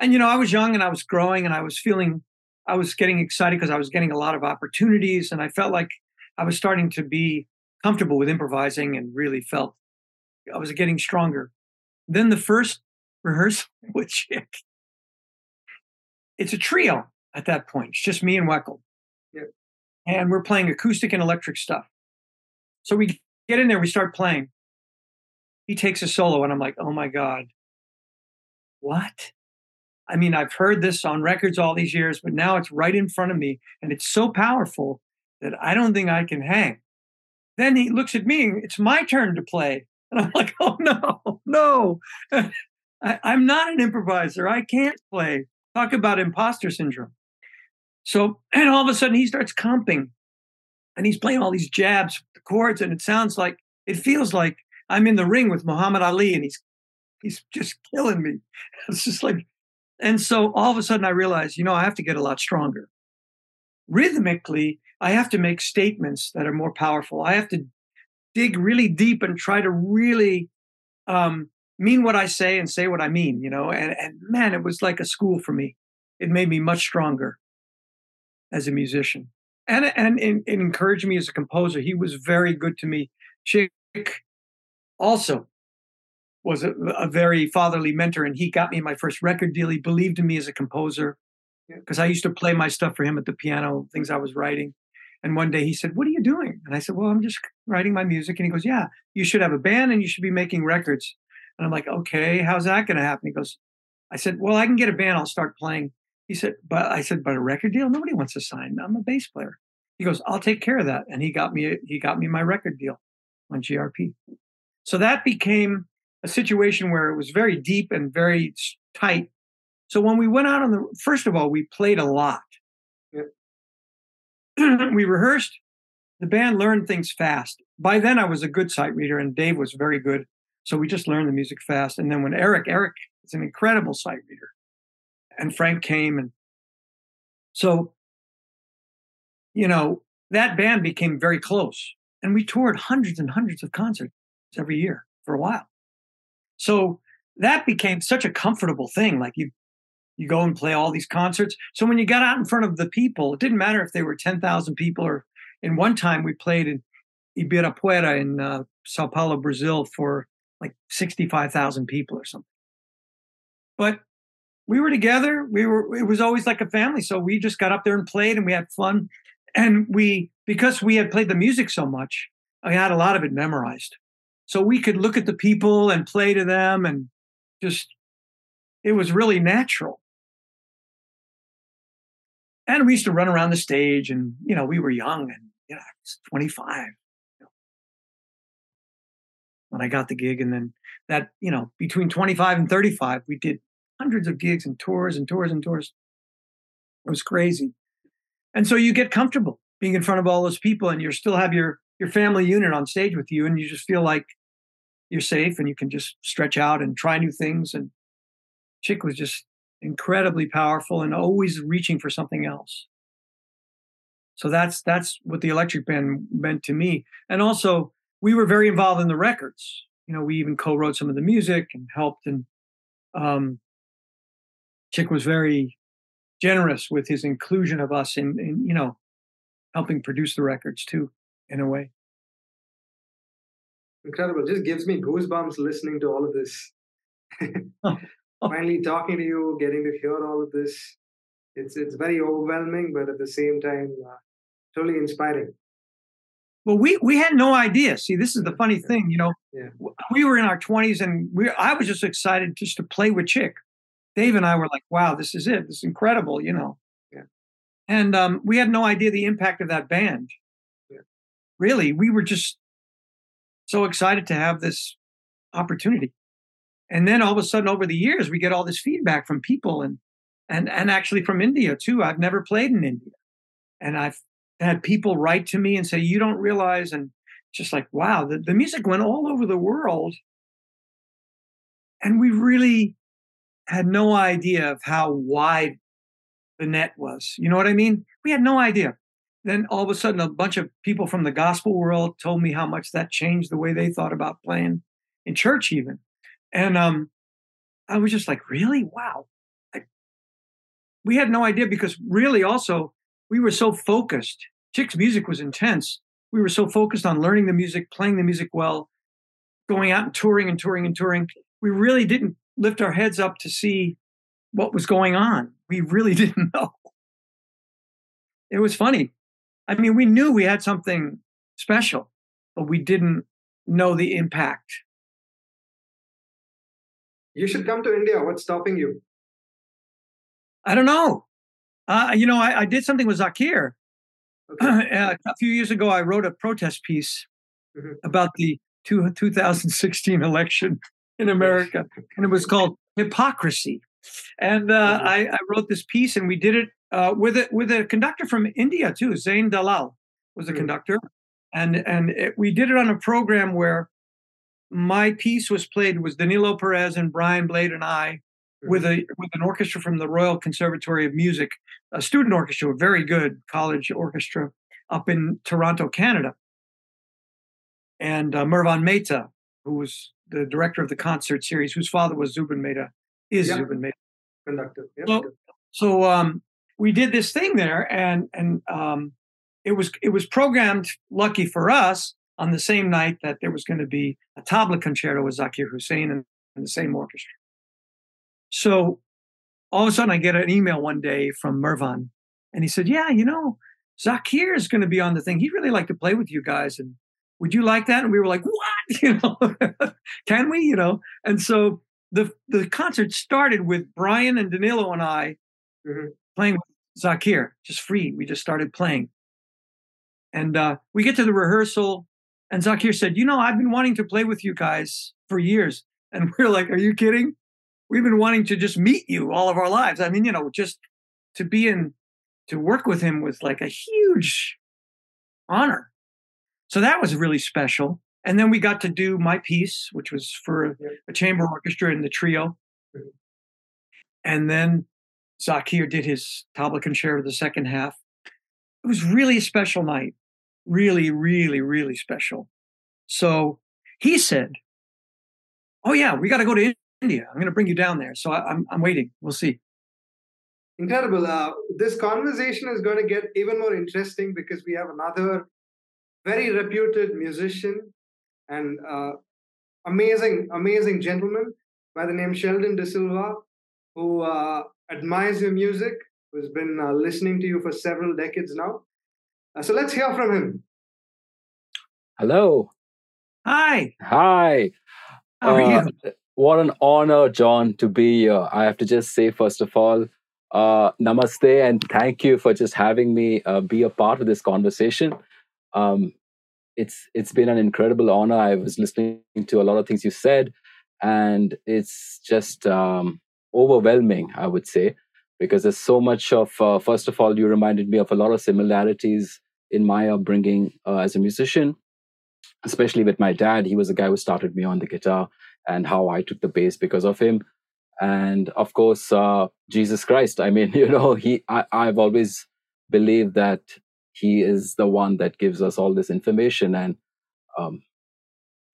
And you know, I was young and I was growing and I was feeling I was getting excited because I was getting a lot of opportunities and I felt like I was starting to be comfortable with improvising and really felt I was getting stronger. Then the first rehearsal with Chick, it's a trio at that point. It's just me and Weckl. Yeah. And we're playing acoustic and electric stuff. So we get in there, we start playing. He takes a solo, and I'm like, oh my God, what? I mean, I've heard this on records all these years, but now it's right in front of me, and it's so powerful that I don't think I can hang. Then he looks at me, it's my turn to play. And I'm like, oh no, no. I, I'm not an improviser. I can't play. Talk about imposter syndrome. So, and all of a sudden he starts comping and he's playing all these jabs, the chords, and it sounds like, it feels like I'm in the ring with Muhammad Ali and he's, he's just killing me. It's just like, and so all of a sudden I realized, you know, I have to get a lot stronger. Rhythmically, I have to make statements that are more powerful. I have to dig really deep and try to really um, mean what I say and say what I mean, you know. And, and man, it was like a school for me. It made me much stronger as a musician, and and it encouraged me as a composer. He was very good to me. Chick also was a, a, very fatherly mentor, and he got me my first record deal. He believed in me as a composer because I used to play my stuff for him at the piano, things I was writing. And one day he said, What are you doing? And I said, Well, I'm just writing my music. And he goes, Yeah, you should have a band and you should be making records. And I'm like, Okay, how's that going to happen? He goes, I said, Well, I can get a band. I'll start playing. He said, But I said, But a record deal? Nobody wants to sign. I'm a bass player. He goes, I'll take care of that. And he got me, he got me my record deal on GRP. So that became a situation where it was very deep and very tight. So when we went out on the, first of all, we played a lot. we rehearsed. The band learned things fast. By then, I was a good sight reader, and Dave was very good. So we just learned the music fast. And then when Eric, Eric is an incredible sight reader, and Frank came, and so you know that band became very close, and we toured hundreds and hundreds of concerts every year for a while. So that became such a comfortable thing. Like you you go and play all these concerts. So when you got out in front of the people, it didn't matter if they were 10,000 people or in one time we played in Ibirapuera in uh, Sao Paulo, Brazil for like 65,000 people or something. But we were together. We were, it was always like a family. So we just got up there and played and we had fun. And we, because we had played the music so much, I had a lot of it memorized. So we could look at the people and play to them and just, it was really natural. And we used to run around the stage and you know we were young and you know 25 you know, when i got the gig and then that you know between 25 and 35 we did hundreds of gigs and tours and tours and tours. It was crazy. And so you get comfortable being in front of all those people and you still have your your family unit on stage with you and you just feel like you're safe and you can just stretch out and try new things and chick was just incredibly powerful and always reaching for something else. So that's that's what the electric band meant to me. And also we were very involved in the records. You know, we even co-wrote some of the music and helped and um Chick was very generous with his inclusion of us in, in you know helping produce the records too in a way incredible just gives me goosebumps listening to all of this finally talking to you, getting to hear all of this. It's it's very overwhelming, but at the same time, uh, totally inspiring. Well, we we had no idea. See, this is the funny thing, you know. Yeah. We were in our twenties, and we I was just excited just to play with Chick. Dave and I were like, "Wow, this is it. This is incredible," you know. Yeah. And um, we had no idea the impact of that band. Really, we were just so excited to have this opportunity. And then all of a sudden over the years we get all this feedback from people and and and actually from india too. I've never played in india. And i've had people write to me and say you don't realize and just like wow the, the music went all over the world. And we really had no idea of how wide the net was. You know what i mean? We had no idea then all of a sudden a bunch of people from the gospel world told me how much that changed the way they thought about playing in church even and um, I was just like, really? Wow. I, we had no idea because really also we were so focused. Chick's music was intense. We were so focused on learning the music, playing the music well, going out and touring and touring and touring. We really didn't lift our heads up to see what was going on. We really didn't know. It was funny. I mean, we knew we had something special, but we didn't know the impact you should come to India. What's stopping you? I don't know. Uh, you know, I, I, did something with Zakir. Okay. Uh, a few years ago, I wrote a protest piece mm-hmm. about the two, 2016 election in America, and it was called Hypocrisy. And uh, mm-hmm. I, I, wrote this piece, and we did it uh, with a with a conductor from India too. Zane Dalal was the mm-hmm. conductor, and and it, we did it on a program where my piece was played was Danilo Perez and Brian Blade and I mm-hmm. with a with an orchestra from the Royal Conservatory of Music, a student orchestra, a very good college orchestra up in Toronto, Canada. And uh, Mervon Mehta, who was the director of the concert series, whose father was Zubin Mehta, is yep. Zubin Mehta. Conductor. Yep. So, so um, we did this thing there, and and um, it was it was programmed. Lucky for us, on the same night that there was going to be a tabla concerto with Zakir Hussain in, in the same orchestra. So all of a sudden, I get an email one day from Mervon, and he said, "Yeah, you know, Zakir is going to be on the thing. He'd really like to play with you guys, and would you like that?" And we were like, "What? You know, can we? You know?" And so the the concert started with Brian and Danilo and I mm-hmm. Playing with Zakir, just free. We just started playing, and uh, we get to the rehearsal, and Zakir said, "You know, I've been wanting to play with you guys for years." And we're like, "Are you kidding?" we've been wanting to just meet you all of our lives. I mean, you know, just to be in, to work with him was like a huge honor. So that was really special. And then we got to do my piece, which was for a chamber orchestra and the trio. Mm-hmm. And then Zakir did his tabla concerto the second half. It was really a special night. Really, really, really special. So he said, Oh, yeah, we got to go to India. I'm going to bring you down there. So I, am I'm, I'm waiting. We'll see. Incredible. Uh, this conversation is going to get even more interesting because we have another very reputed musician and uh, amazing, amazing gentleman by the name Sheldon D'Silva, who uh, admires your music, who's been uh, listening to you for several decades now. Uh, so let's hear from him. Hello. Hi. Hi. How are you? Uh, what an honor, John, to be here. I have to just say, first of all, uh, namaste and thank you for just having me uh, be a part of this conversation. Um, it's it's been an incredible honor. I was listening to a lot of things you said, and it's just um, overwhelming. I would say because there's so much of. Uh, first of all, you reminded me of a lot of similarities in my upbringing uh, as a musician, especially with my dad. He was the guy who started me on the guitar and how I took the bass because of him. And of course, uh, Jesus Christ. I mean, you know, he. I, I've always believed that he is the one that gives us all this information and, um,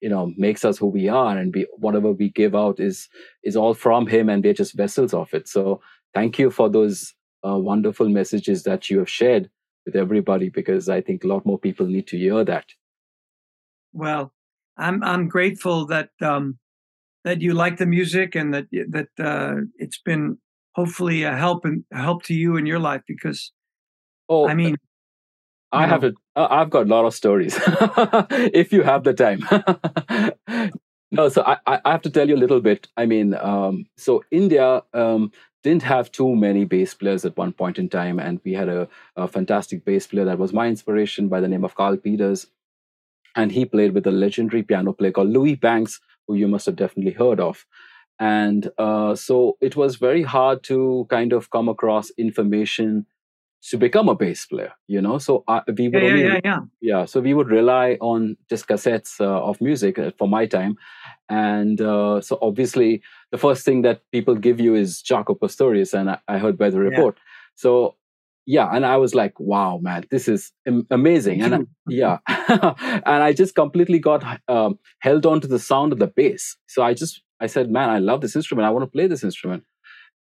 you know, makes us who we are, and we whatever we give out is is all from him, and we're just vessels of it. So, thank you for those uh, wonderful messages that you have shared with everybody, because I think a lot more people need to hear that. Well, I'm I'm grateful that um, that you like the music and that that uh, it's been hopefully a help and help to you in your life because oh i mean i have a i've got a lot of stories if you have the time. No so I, I have to tell you a little bit. I mean um, so india um, didn't have too many bass players at one point in time and we had a, a fantastic bass player that was my inspiration by the name of Karl Peters. And he played with a legendary piano player called Louiz Banks who you must have definitely heard of. And uh, so it was very hard to kind of come across information to become a bass player, you know. So uh, we would yeah, only, yeah, yeah, yeah. So we would rely on just cassettes uh, of music uh, for my time, and uh, so obviously the first thing that people give you is Jaco Pastorius, and I, I heard by the report. Yeah. So yeah and i was like wow man this is amazing and I, yeah and i just completely got um, held on to the sound of the bass so i just i said man i love this instrument i want to play this instrument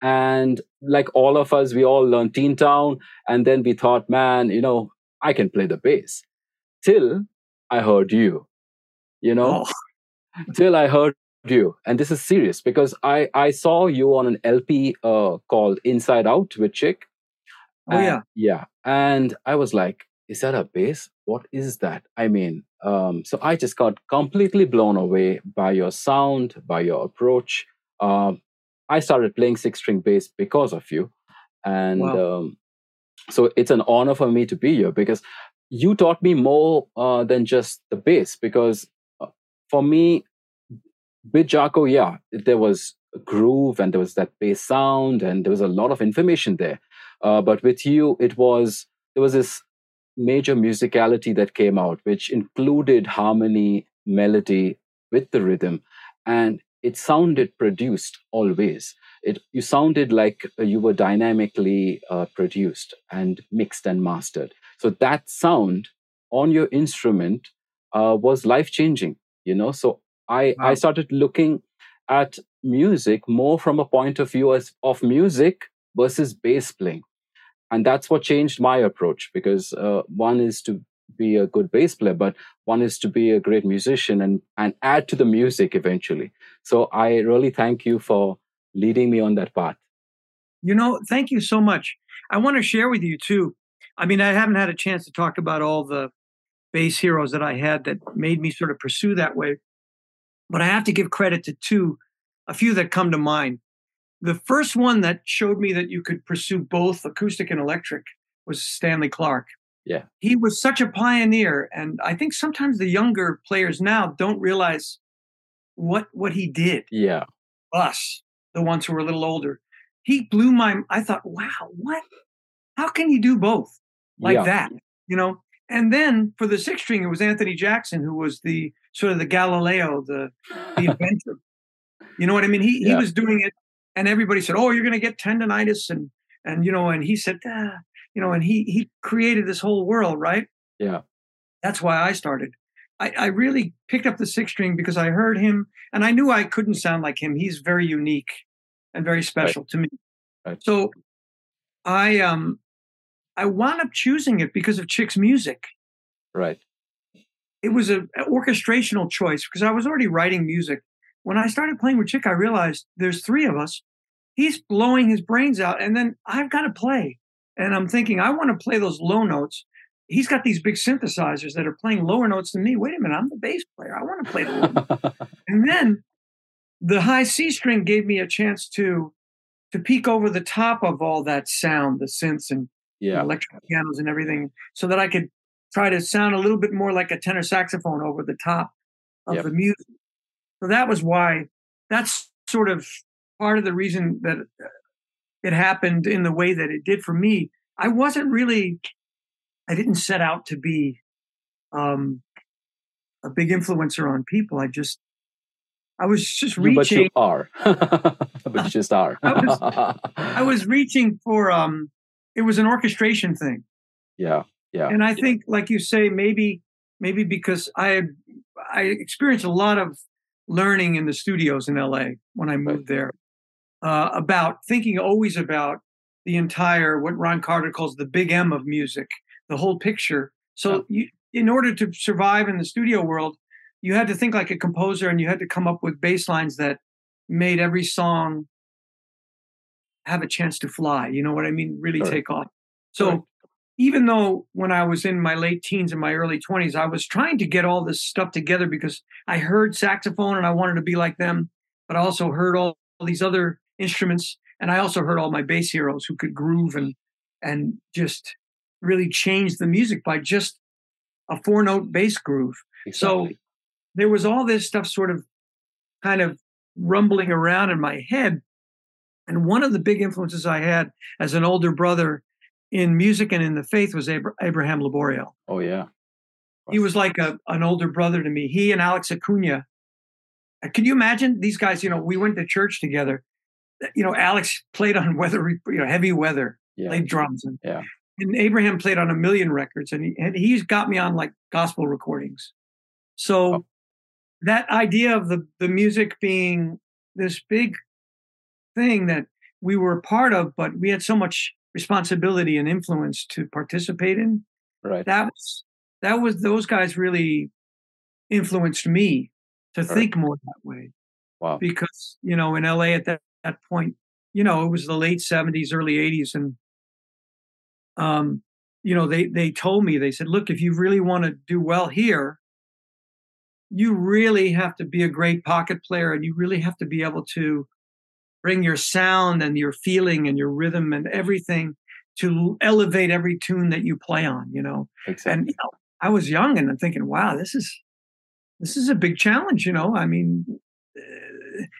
and like all of us we all learned teen town and then we thought man you know i can play the bass till i heard you you know oh. till i heard you and this is serious because i i saw you on an lp uh, called inside out with chick Oh and, yeah. Yeah. And I was like, is that a bass? What is that? I mean, um, so I just got completely blown away by your sound, by your approach. Um, I started playing six string bass because of you. And wow. um, so it's an honor for me to be here because you taught me more uh, than just the bass. Because uh, for me, with Jaco, yeah, there was a groove and there was that bass sound and there was a lot of information there. Uh, but with you, it was there was this major musicality that came out, which included harmony, melody with the rhythm, and it sounded produced always. It you sounded like you were dynamically uh, produced and mixed and mastered. So that sound on your instrument uh, was life changing. You know, so I wow. I started looking at music more from a point of view as of music versus bass playing and that's what changed my approach because uh, one is to be a good bass player, but one is to be a great musician and, and add to the music eventually. So I really thank you for leading me on that path. You know, thank you so much. I want to share with you too. I mean, I haven't had a chance to talk about all the bass heroes that I had that made me sort of pursue that way. But I have to give credit to two, a few that come to mind. The first one that showed me that you could pursue both acoustic and electric was Stanley Clarke. Yeah. He was such a pioneer. And I think sometimes the younger players now don't realize what what he did. Yeah. Us, the ones who were a little older. He blew my I thought, wow, what? How can you do both like Yeah. that? You know? And then for the six string, it was Anthony Jackson who was the sort of the Galileo, the the inventor. You know what I mean? He he was doing it, and everybody said, "Oh, you're going to get tendonitis," and and you know, and he said, ah, you know, and he he created this whole world, right? Yeah. That's why I started. I, I really picked up the six string because I heard him, and I knew I couldn't sound like him. He's very unique and very special to me. Right. So, I um, I wound up choosing it because of Chick's music Right. it was a, a orchestrational choice because I was already writing music. When I started playing with Chick, I realized there's three of us. He's blowing his brains out, and then I've got to play. And I'm thinking, I want to play those low notes. He's got these big synthesizers that are playing lower notes than me. Wait a minute, I'm the bass player. I want to play the low. And then the high C string gave me a chance to to peek over the top of all that sound, the synths and yeah. electric pianos and everything, so that I could try to sound a little bit more like a tenor saxophone over the top of Yep. the music. So that was why. That's sort of part of the reason that it happened in the way that it did for me. I wasn't really. I didn't set out to be um, a big influencer on people. I just. I was just You- but reaching. you are. but you just are. I I was reaching for. um It was an orchestration thing. yeah. Yeah. and I think, like you say, maybe maybe because I, I experienced a lot of learning in the studios in LA when I moved there uh, about thinking always about the entire what Ron Carter calls the big M of music, the whole picture. So you, in order to survive in the studio world, you had to think like a composer, and you had to come up with bass lines that made every song have a chance to fly. You know what I mean? Really Correct. take off. So Correct. even though when I was in my late teens and my early 20s, I was trying to get all this stuff together because I heard saxophone and I wanted to be like them, but I also heard all, all these other instruments and I also heard all my bass heroes who could groove and and just really change the music by just a four note bass groove. So there was all this stuff sort of kind of rumbling around in my head. And one of the big influences I had as an older brother in music and in the faith was Abra- Abraham Laboriel. oh yeah. He was like a, an older brother to me. He and Alex Acuna. Can you imagine these guys? You know, we went to church together. You know, Alex played on weather, you know, heavy weather, Yeah. played drums, and, Yeah. and Abraham played on a million records, and, he, and he's got me on like gospel recordings. So Oh. that idea of the the music being this big thing that we were a part of, but we had so much responsibility and influence to participate in. Right. That was that was those guys really influenced me to Right. think more that way Wow. because you know in LA at that, that point you know it was the late 70s early 80s and um you know they they told me they said look if you really want to do well here you really have to be a great pocket player and you really have to be able to bring your sound and your feeling and your rhythm and everything to elevate every tune that you play on you know Exactly. and you know, I was young and I'm thinking, wow, this is this is a big challenge. You know, I mean, uh,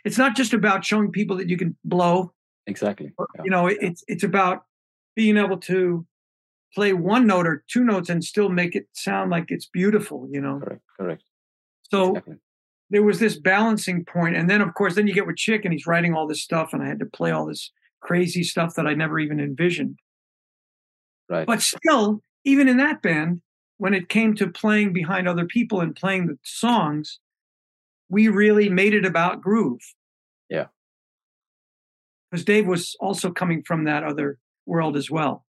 it's not just about showing people that you can blow. exactly. or, Yeah. You know, it's it's about being able to play one note or two notes and still make it sound like it's beautiful. You know, Correct. Correct. so Exactly. there was this balancing point, and then of course, then you get with Chick and he's writing all this stuff, and I had to play all this crazy stuff that I never even envisioned. Right. But still, even in that band, when it came to playing behind other people and playing the songs, we really made it about groove. Yeah. Because Dave was also coming from that other world as well.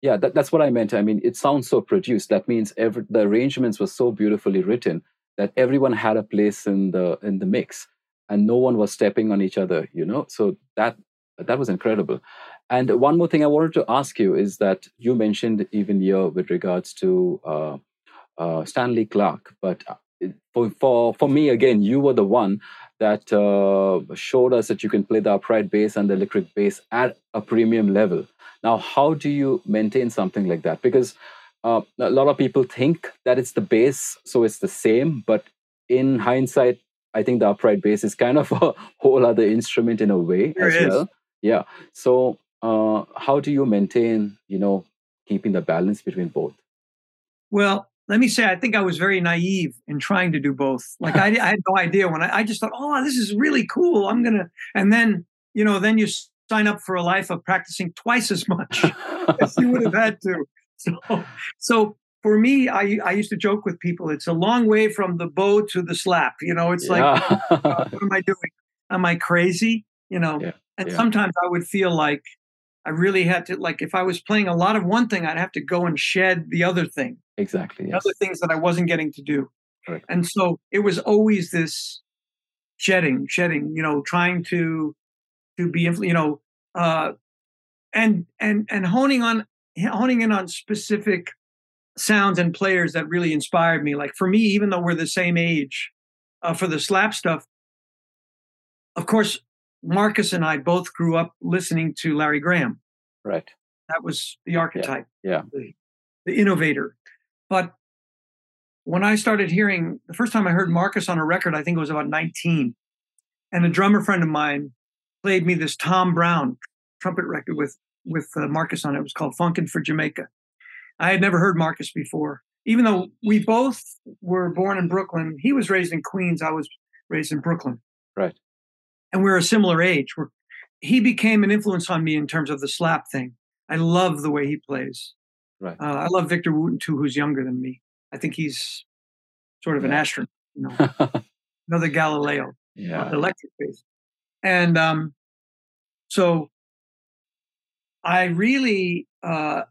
Yeah, that, that's what I meant. I mean, it sounds so produced. That means every, the arrangements were so beautifully written that everyone had a place in the in the mix, and no one was stepping on each other. You know, so that that was incredible. And one more thing I wanted to ask you is that you mentioned even here with regards to uh, uh, Stanley Clarke, but for, for for me again, you were the one that uh, showed us that you can play the upright bass and the electric bass at a premium level. Now, how do you maintain something like that? Because uh, a lot of people think that it's the bass, so it's the same. But in hindsight, I think the upright bass is kind of a whole other instrument in a way There as is. well. Yeah. So, uh, how do you maintain, you know, keeping the balance between both? Well, let me say, I think I was very naive in trying to do both. Like I, I had no idea when I, I just thought, oh, this is really cool. I'm gonna, and then you know, then you sign up for a life of practicing twice as much as you would have had to. So, so for me, I I used to joke with people, it's a long way from the bow to the slap. You know, it's like, yeah. what am I doing? Am I crazy? You know, Yeah, and yeah. sometimes I would feel like I really had to, like, if I was playing a lot of one thing, I'd have to go and shed the other thing exactly. Yes. other things that I wasn't getting to do. Correct. And so it was always this shedding, shedding, you know, trying to to be, you know, uh, and and and honing on honing in on specific sounds and players that really inspired me. Like for me, even though we're the same age, uh, for the slap stuff, of course, Marcus and I both grew up listening to Larry Graham. Right. That was the archetype, Yeah. the, the innovator. But when I started hearing the first time I heard Marcus on a record, I think it was about 19. And a drummer friend of mine played me this Tom Browne trumpet record with with uh, Marcus on it. It was called Funkin' for Jamaica. I had never heard Marcus before, even though we both were born in Brooklyn. He was raised in Queens. I was raised in Brooklyn. Right. And we're a similar age. We're, he became an influence on me in terms of the slap thing. I love the way he plays. Right. Uh, I love Victor Wooten too, who's younger than me. I think he's sort of an astronaut, you know, another Galileo, yeah. electric bass. And um, so I really, uh,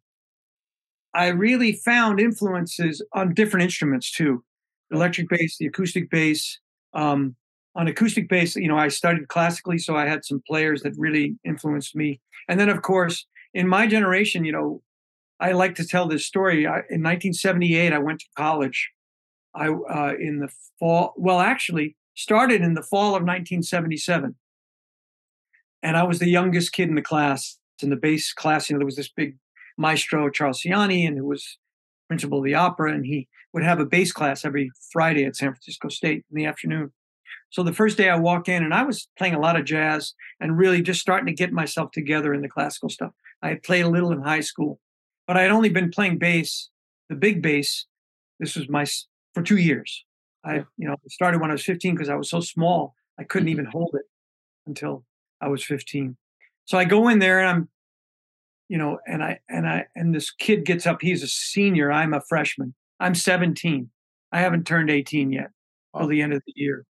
I really found influences on different instruments too. Electric bass, the acoustic bass. Um, on acoustic bass, you know, I studied classically, so I had some players that really influenced me. And then, of course, in my generation, you know, I like to tell this story. I, in 1978, I went to college. I uh, in the fall. Well, actually, started in the fall of 1977, and I was the youngest kid in the class. In the bass class, you know, there was this big maestro Charles Siani, and who was principal of the opera, and he would have a bass class every Friday at San Francisco State in the afternoon. So the first day I walk in, and I was playing a lot of jazz and really just starting to get myself together in the classical stuff. I had played a little in high school, but I had only been playing bass, the big bass. This was my for two years. I you know started when I was 15 because I was so small I couldn't mm-hmm. even hold it until I was 15. So I go in there and I'm, you know, and I and I and this kid gets up. He's a senior. I'm a freshman. I'm 17. I haven't turned 18 yet till the end of the year.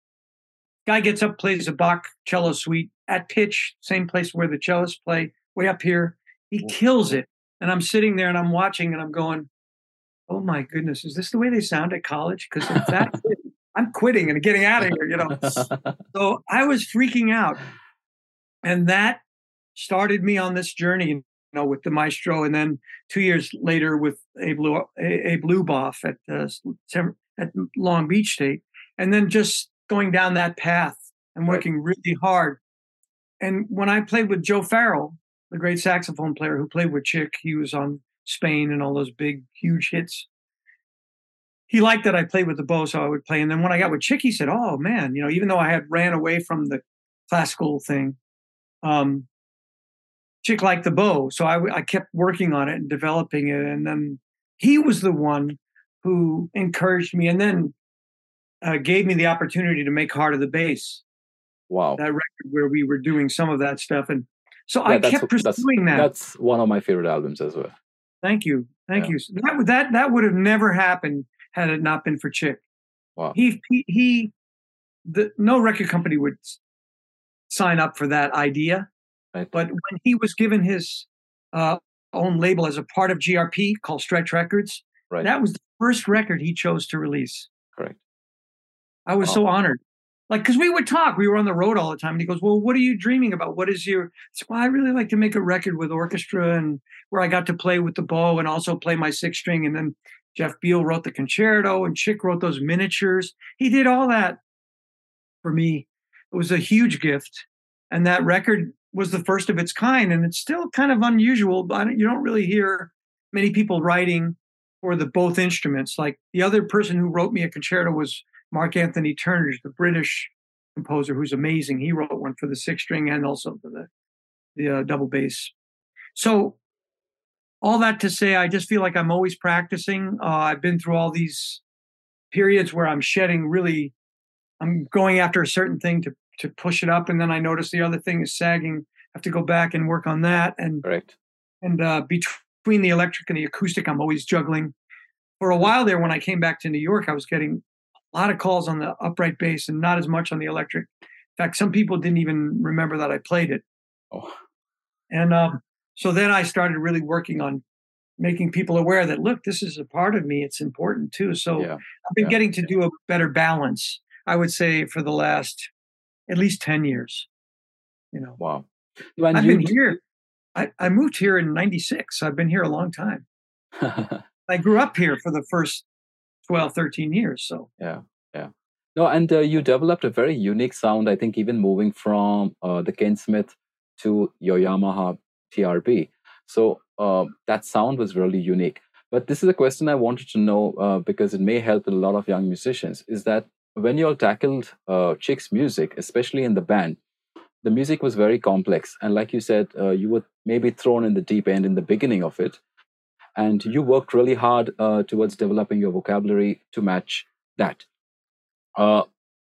Guy gets up, plays a Bach cello suite at pitch, same place where the cellists play, way up here. He kills it. And I'm sitting there and I'm watching and I'm going, oh my goodness, is this the way they sound at college? Because if that's it, I'm quitting and getting out of here, you know. So I was freaking out. And that started me on this journey, you know, with the maestro. And then two years later with Abe, Lu- A- Abe Luboff at, uh, at Long Beach State. And then just going down that path and working really hard. And when I played with Joe Farrell, the great saxophone player who played with Chick, he was on Spain and all those big, huge hits. He liked that I played with the bow, so I would play. And then when I got with Chick, he said, "Oh man, you know, even though I had ran away from the classical thing, um, Chick liked the bow, so I kept working on it and developing it. And then he was the one who encouraged me, and then uh, gave me the opportunity to make Heart of the Bass, wow. that record where we were doing some of that stuff. And so Yeah, I that's- kept that's- pursuing that. That's one of my favorite albums as well. Thank you, thank Yeah. you. So that would- that that would have never happened had it not been for Chick. Wow. He he, he the no record company would sign up for that idea. Right. But when he was given his uh, own label as a part of GRP called Stretch Records. Right. That was the first record he chose to release. Correct. I was Wow. so oh. honored. Like, because we would talk, we were on the road all the time. And he goes, Well, what are you dreaming about? What is your. So, well, I really like to make a record with orchestra and where I got to play with the bow and also play my six string. And then Jeff Beal wrote the concerto and Chick wrote those miniatures. He did all that for me. It was a huge gift. And that record was the first of its kind. And it's still kind of unusual, but you don't really hear many people writing for the both instruments. Like the other person who wrote me a concerto was Mark Anthony Turnage, the British composer who's amazing. He wrote one for the six string and also for the the uh, double bass. So all that to say, I just feel like I'm always practicing. Uh, I've been through all these periods where I'm shedding really. I'm going after a certain thing to to push it up, and then I notice the other thing is sagging. I have to go back and work on that, and Correct. and uh, between the electric and the acoustic, I'm always juggling. For a while there, when I came back to New York, I was getting a lot of calls on the upright bass and not as much on the electric. In fact, some people didn't even remember that I played it. Oh, And um, so then I started really working on making people aware that look, this is a part of me. It's important too. So yeah. I've been yeah, getting to do a better balance. I would say for the last at least ten years. You know, Wow. And I've you been here. I, I moved here in '96. I've been here a long time. I grew up here for the first 12, 13 years. So yeah, yeah. No, and uh, you developed a very unique sound. I think even moving from uh, the Ken Smith to your Yamaha TRB. So uh, that sound was really unique. But this is a question I wanted to know uh, because it may help a lot of young musicians. Is that when you all tackled uh, Chick's music, especially in the band, the music was very complex, and like you said, uh, you were maybe thrown in the deep end in the beginning of it, and you worked really hard uh, towards developing your vocabulary to match that. Uh,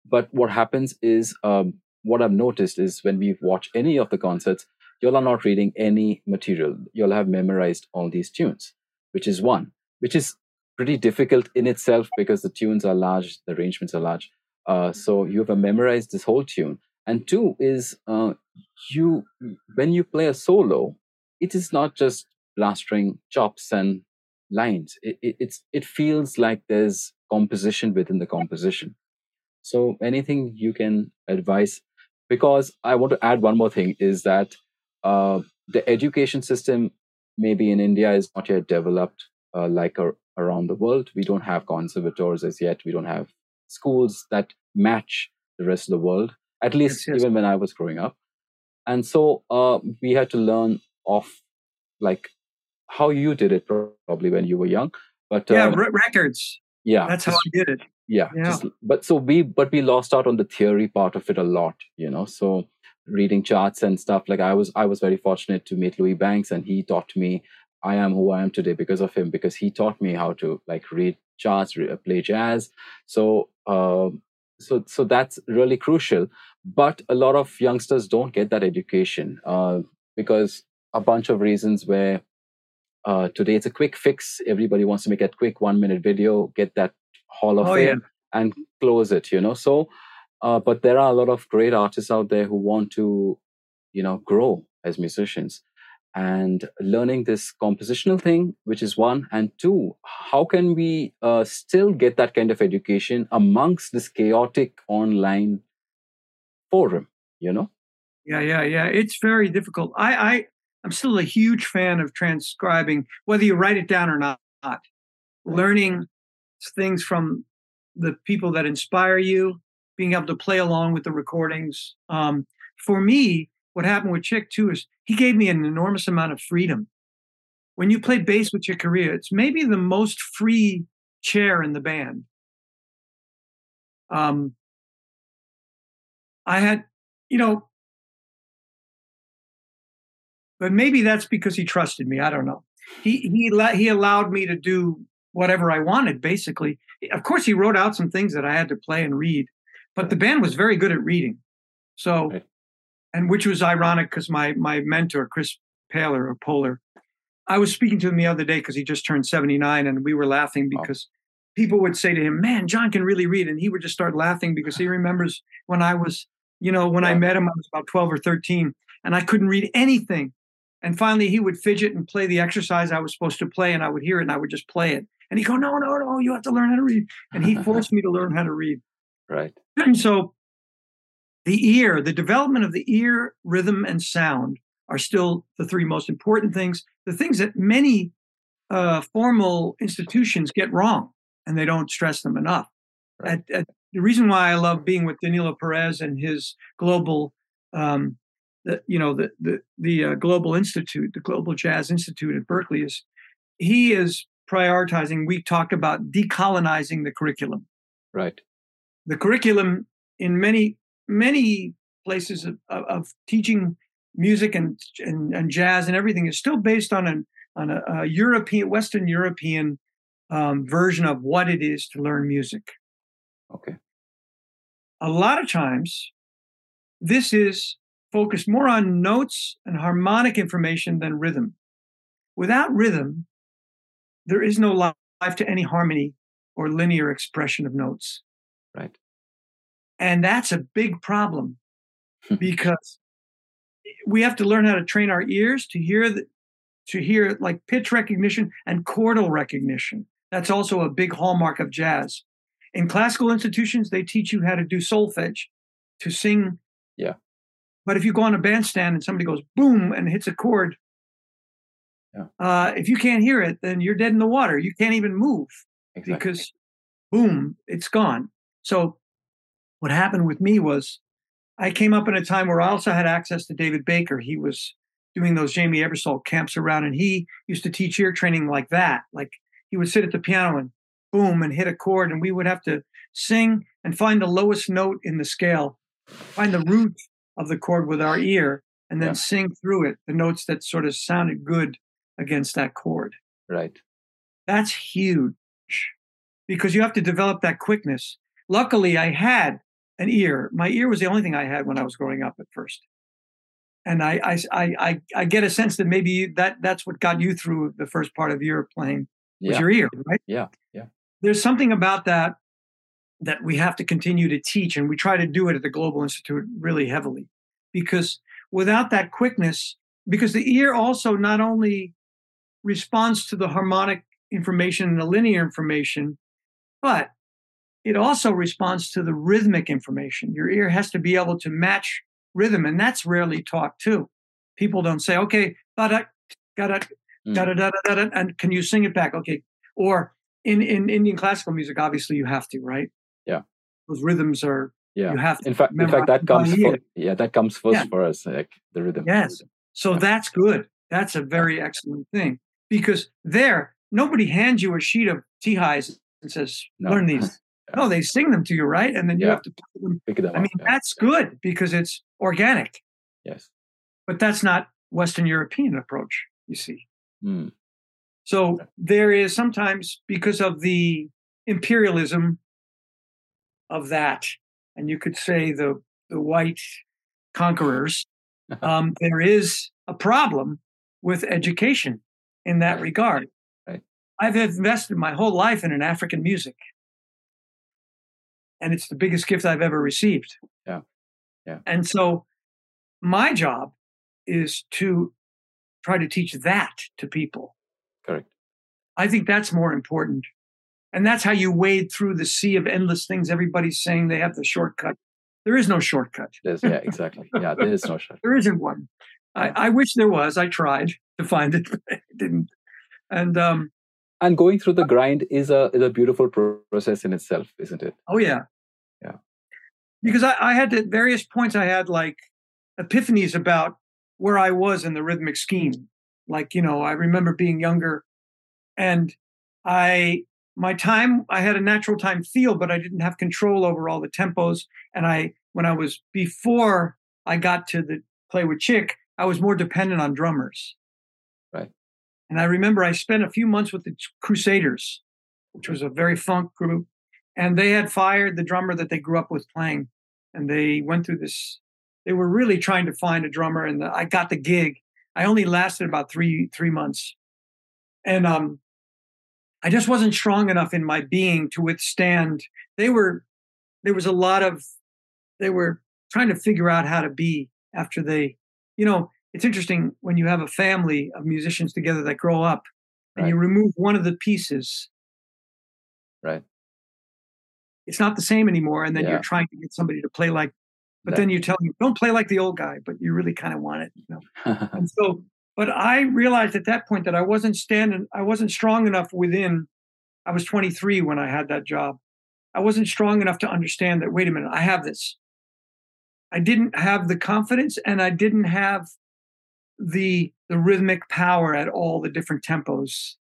but what happens is, um, what I've noticed is when we watch any of the concerts, y'all are not reading any material. You'll have memorized all these tunes, which is one, which is pretty difficult in itself because the tunes are large, the arrangements are large. Uh, so you have memorized this whole tune. And two is uh, you when you play a solo, it is not just blastering chops and lines. It, it, it's it feels like there's composition within the composition. So anything you can advise? Because I want to add one more thing is that uh, the education system maybe in India is not yet developed uh, like a, around the world. We don't have conservatories as yet. We don't have schools that match the rest of the world. At least Yes, yes. even when I was growing up, and so uh, we had to learn off like how you did it probably when you were young. But yeah, uh, re- records. yeah, That's how just- I did it. yeah, Yeah. just but so we but we lost out on the theory part of it a lot you know so reading charts and stuff like i was i was very fortunate to meet Louiz Banks and he taught me i am who i am today because of him because he taught me how to like read charts re- play jazz so um so so that's really crucial but a lot of youngsters don't get that education uh, because a bunch of reasons where uh, today it's a quick fix. Everybody wants to make a quick one minute video get that hall of Oh, fame and close it you know? So uh, but there are a lot of great artists out there who want to you know grow as musicians. And learning this compositional thing which is one and two how can we uh, still get that kind of education amongst this chaotic online forum you know? Yeah, yeah, yeah. It's very difficult. I, I, I'm still a huge fan of transcribing, whether you write it down or not. Learning things from the people that inspire you, being able to play along with the recordings. Um, for me, what happened with Chick too is he gave me an enormous amount of freedom. When you play bass with Chick Corea, it's maybe the most free chair in the band. Um, I had, you know, but maybe that's because he trusted me. I don't know. He he let he allowed me to do whatever I wanted. Basically, of course, he wrote out some things that I had to play and read, but the band was very good at reading. So, Right. and which was ironic because my my mentor Chris Paler or Polar, I was speaking to him the other day because he just turned seventy nine, and we were laughing because people would say to him, "Man, John can really read," and he would just start laughing because he remembers when I was, you know, when I met him, I was about twelve or thirteen, and I couldn't read anything. And finally, he would fidget and play the exercise I was supposed to play, and I would hear it and I would just play it. And he'd go, No, no, no, you have to learn how to read. And he forced me to learn how to read. Right. And so the ear, the development of the ear, rhythm, and sound are still the three most important things. The things that many uh, formal institutions get wrong, and they don't stress them enough. Right. At, at, the reason why I love being with Danilo Perez and his global, um, the, you know, the the the uh, Global Institute, the Global Jazz Institute at Berklee is he is prioritizing. We talk about decolonizing the curriculum. Right. The curriculum in many many places of, of, of teaching music and, and, and jazz and everything is still based on an on a, a European Western European um, version of what it is to learn music. Okay. A lot of times, this is focused more on notes and harmonic information than rhythm. Without rhythm, there is no life to any harmony or linear expression of notes. Right. And that's a big problem hmm. because we have to learn how to train our ears to hear the, to hear like pitch recognition and chordal recognition. That's also a big hallmark of jazz. In classical institutions, they teach you how to do solfege, to sing. Yeah. But if you go on a bandstand and somebody goes boom and hits a chord, yeah. uh, if you can't hear it, then you're dead in the water. You can't even move Exactly. because boom, it's gone. So what happened with me was I came up in a time where I also had access to David Baker. He was doing those Jamey Aebersold camps around, and he used to teach ear training like that. Like he would sit at the piano and boom and hit a chord, and we would have to sing and find the lowest note in the scale, find the root of the chord with our ear, and then Yeah. sing through it the notes that sort of sounded good against that chord. Right. That's huge because you have to develop that quickness. Luckily, I had an ear. My ear was the only thing I had when I was growing up at first. And I, I, I, I, get a sense that maybe that that's what got you through the first part of your playing was Yeah. your ear, right? Yeah. Yeah. There's something about that that we have to continue to teach, and we try to do it at the Global Institute really heavily, because without that quickness, because the ear also not only responds to the harmonic information and the linear information, but it also responds to the rhythmic information. Your ear has to be able to match rhythm, and that's rarely taught too. People don't say, okay, da da da da Mm. da da da da, and can you sing it back? Okay. Or in, in Indian classical music, obviously you have to, right? Yeah. Those rhythms are Yeah. you have to In fact, in fact, that comes. For, yeah, that comes first Yeah. for us, like the rhythm. Yes. So Yeah. that's good. That's a very excellent thing because there, nobody hands you a sheet of tea highs and says, No. learn these. No, they sing them to you, right? And then you have to play them. Pick them I mean, that's good because it's organic, Yes. but that's not Western European approach, you see. Mm. So there is sometimes because of the imperialism of that, and you could say the the white conquerors, um, there is a problem with education in that regard. Right. I've invested my whole life in an African music, and it's the biggest gift I've ever received. Yeah. Yeah. And so, my job is to try to teach that to people. Correct. I think that's more important. And that's how you wade through the sea of endless things. Everybody's saying they have the shortcut. There is no shortcut. There's, yeah. Exactly. Yeah. There is no shot. There isn't one. I, I wish there was. I tried to find it, but I didn't. And um, And going through the grind is a is a beautiful process in itself, isn't it? oh yeah, Yeah. Because I, I had at various points I had like epiphanies about where I was in the rhythmic scheme. Like you know, I remember being younger, and I my time I had a natural time feel, but I didn't have control over all the tempos. And I when I was before I got to the play with Chick, I was more dependent on drummers. Right. And I remember I spent a few months with the Crusaders, which was a very funk group, and they had fired the drummer that they grew up with playing, and they went through this. They were really trying to find a drummer, and I got the gig. I only lasted about three three months, and um, I just wasn't strong enough in my being to withstand. They were there was a lot of they were trying to figure out how to be after they, you know, it's interesting when you have a family of musicians together that grow up and Right. you remove one of the pieces Right. it's not the same anymore and then Yeah. you're trying to get somebody to play like but That- then you tell them don't play like the old guy but you really kind of want it you know and so but i realized at that point that i wasn't standing i wasn't strong enough within i was 23 when i had that job. I wasn't strong enough to understand that wait a minute i have this. I didn't have the confidence and i didn't have the the rhythmic power at all the different tempos.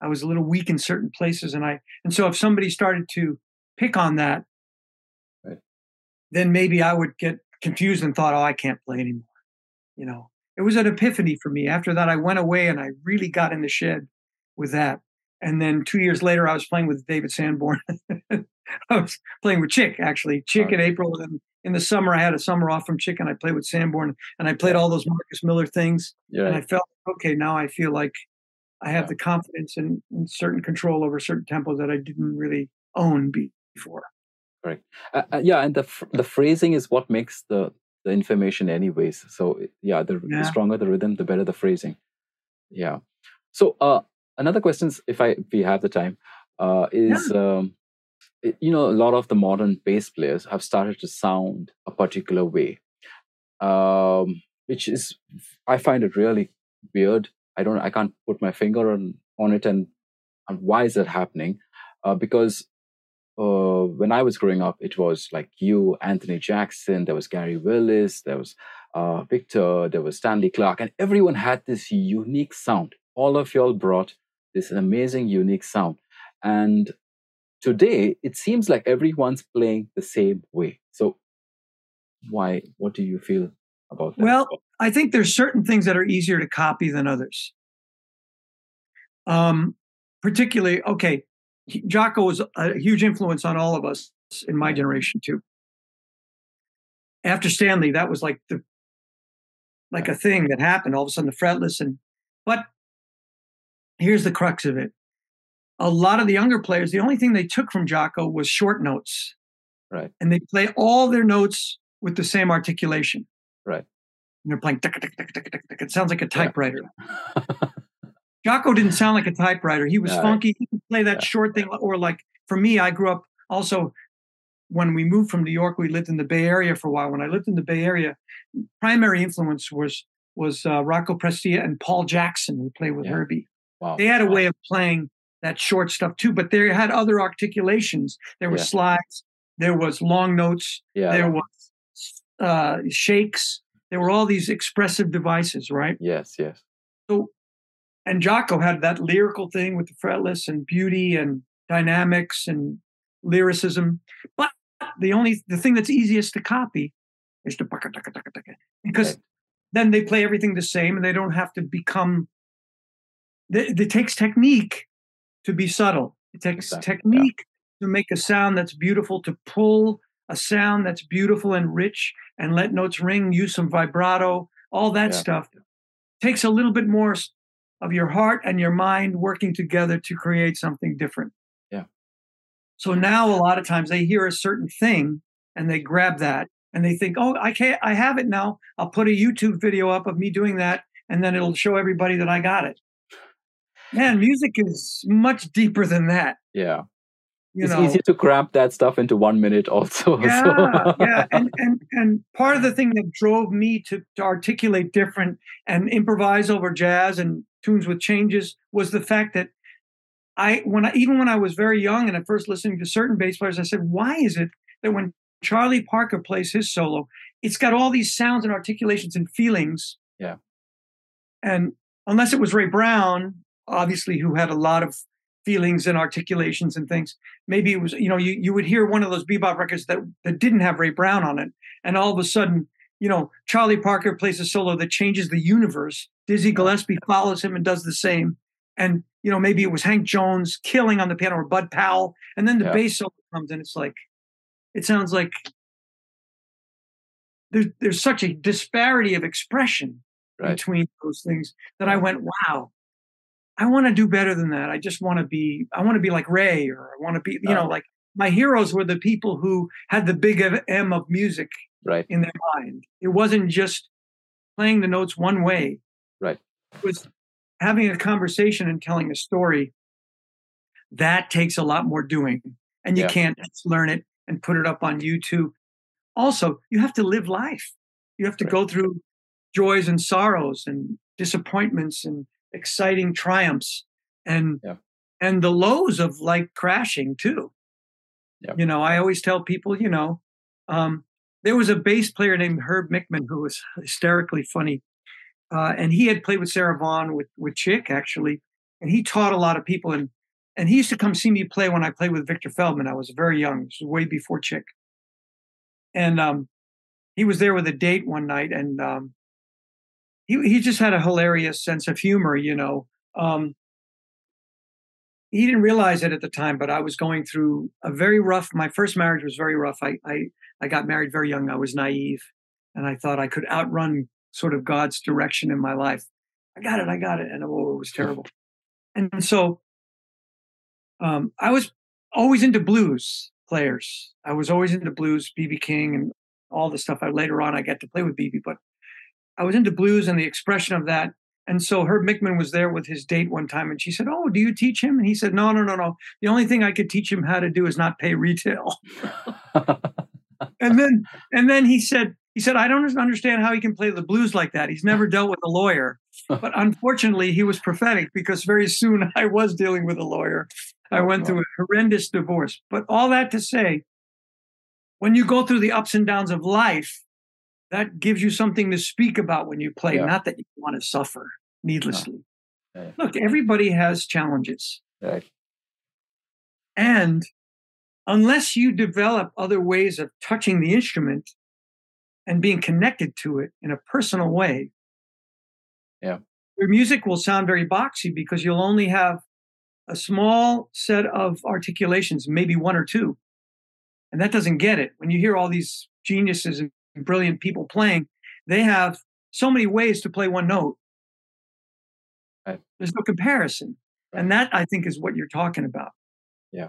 I was a little weak in certain places and i and so if somebody started to pick on that Right. then maybe i would get confused and thought oh i can't play anymore you know it was an epiphany for me. After that i went away and i really got in the shed with that. And then two years later i was playing with david sanborn. I was playing with chick actually. Chick in april and in the summer i had a summer off from chick and i played with sanborn and i played all those marcus miller things You're and i felt okay now i feel like i have Yeah. the confidence and, and certain control over certain tempos that i didn't really own be- before Uh, uh, yeah, and the the phrasing is what makes the the information, anyways. So yeah, the, Yeah. the stronger the rhythm, the better the phrasing. Yeah. So uh, another question, if I if we have the time, uh, is um, you know a lot of the modern bass players have started to sound a particular way, um, which is I find it really weird. I don't I can't put my finger on on it and and why is that happening? Uh, because uh, when I was growing up, it was like you, Anthony Jackson, there was Gary Willis, there was uh, Victor, there was Stanley Clarke, and everyone had this unique sound. All of y'all brought this amazing, unique sound. And today, it seems like everyone's playing the same way. So, why? What do you feel about that? Well, I think there's certain things that are easier to copy than others. Um, particularly, okay, Jaco was a huge influence on all of us in my generation too. After Stanley, that was like the like a thing that happened. All of a sudden, the fretless and but here's the crux of it. A lot of the younger players, the only thing they took from Jaco was short notes. Right. And they play all their notes with the same articulation. Right. And they're playing tick, tick, tick, tick, tick, tick. It sounds like a Yeah. Jaco didn't sound like a typewriter. He was right. funky. He could play that Yeah, short thing. Or like for me, I grew up also when we moved from New York, we lived in the Bay Area for a while. When I lived in the Bay Area, primary influence was was uh, Rocco Prestia and Paul Jackson, who played with Yeah. Herbie. wow. They had a wow. way of playing that short stuff too, but they had other articulations. There were Yeah. slides, there was long notes, Yeah. there was uh, shakes, there were all these expressive devices, right? Yes. Yes. So, and Jaco had that lyrical thing with the fretless and beauty and dynamics and lyricism. But the only the thing that's easiest to copy is the because then they play everything the same and they don't have to become. It, it takes technique to be subtle. It takes Exactly, yeah. technique to make a sound that's beautiful, to pull a sound that's beautiful and rich, and let notes ring. Use some vibrato, all that Yeah. stuff takes a little bit more of your heart and your mind working together to create something different. Yeah. So now a lot of times they hear a certain thing and they grab that and they think, "Oh, I can't I have it now. I'll put a YouTube video up of me doing that and then it'll show everybody that I got it." Man, music is much deeper than that, Yeah. you it's know. easy to cramp that stuff into one minute also. yeah, so- yeah, and and and part of the thing that drove me to, to articulate different and improvise over jazz and tunes with changes was the fact that I when I even when I was very young and at first listening to certain bass players, I said, why is it that when Charlie Parker plays his solo, it's got all these sounds and articulations and feelings. Yeah. And unless it was Ray Brown, obviously, who had a lot of feelings and articulations and things, maybe it was, you know, you, you would hear one of those bebop records that, that didn't have Ray Brown on it. And all of a sudden, you know, Charlie Parker plays a solo that changes the universe. Dizzy Gillespie follows him and does the same. And, you know, maybe it was Hank Jones killing on the piano or Bud Powell. And then the Yeah. bass solo comes and it's like, it sounds like there's, there's such a disparity of expression Right. between those things that I went, wow, I want to do better than that. I just want to be, I want to be like Ray or I want to be, you know, Oh. like my heroes were the people who had the big M of music right. in their mind. It wasn't just playing the notes one way. Right. Was having a conversation and telling a story. That takes a lot more doing, and you Yeah. can't just learn it and put it up on YouTube. Also, you have to live life. You have to Right. go through joys and sorrows and disappointments and exciting triumphs and Yeah. and the lows of like crashing too. Yeah. You know, I always tell people, you know, um, there was a bass player named Herb Mickman who was hysterically funny, uh, and he had played with Sarah Vaughan with with Chick actually, and he taught a lot of people and and he used to come see me play when I played with Victor Feldman. I was very young, this was way before Chick, and um, he was there with a date one night, and um, he he just had a hilarious sense of humor, you know. Um, he didn't realize it at the time, but I was going through a very rough. My first marriage was very rough. I I, I got married very young. I was naive, and I thought I could outrun sort of God's direction in my life. I got it. I got it, and oh, it was terrible. And so, um, I was always into blues players. I was always into blues, BB King, and all the stuff. I later on I got to play with BB, but I was into blues and the expression of that. And so Herb Mickman was there with his date one time, and she said, "Oh, do you teach him?" And he said, "No, no, no, no. The only thing I could teach him how to do is not pay retail." and then, and then he said, "He said I don't understand how he can play the blues like that. He's never dealt with a lawyer." But unfortunately, he was prophetic because very soon I was dealing with a lawyer. I Oh, went through a horrendous divorce. But all that to say, when you go through the ups and downs of life, that gives you something to speak about when you play, Yeah. not that you want to suffer needlessly. Yeah. Look, everybody has challenges. right. And unless you develop other ways of touching the instrument and being connected to it in a personal way, Yeah. your music will sound very boxy because you'll only have a small set of articulations, maybe one or two. And that doesn't get it. When you hear all these geniuses and brilliant people playing, they have so many ways to play one note. Right. There's no comparison. And that I think is what you're talking about. Yeah.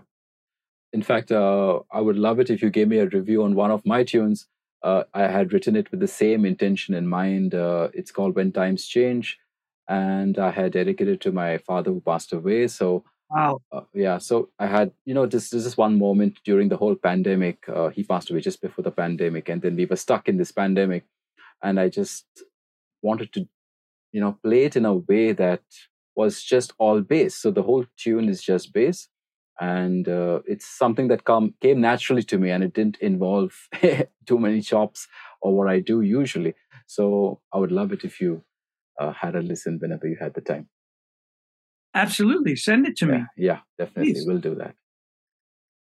In fact, uh, I would love it if you gave me a review on one of my tunes. Uh, I had written it with the same intention in mind. Uh, it's called When Times Change, and I had dedicated it to my father who passed away. So, Wow. uh, yeah, so I had, you know, this, this is one moment during the whole pandemic. Uh, he passed away just before the pandemic, and then we were stuck in this pandemic. And I just wanted to, you know, play it in a way that was just all bass. So the whole tune is just bass and uh, it's something that come came naturally to me and it didn't involve too many chops or what i do usually so i would love it if you uh, had a listen whenever you had the time Absolutely. Send it to me. yeah, yeah definitely Please. we'll do that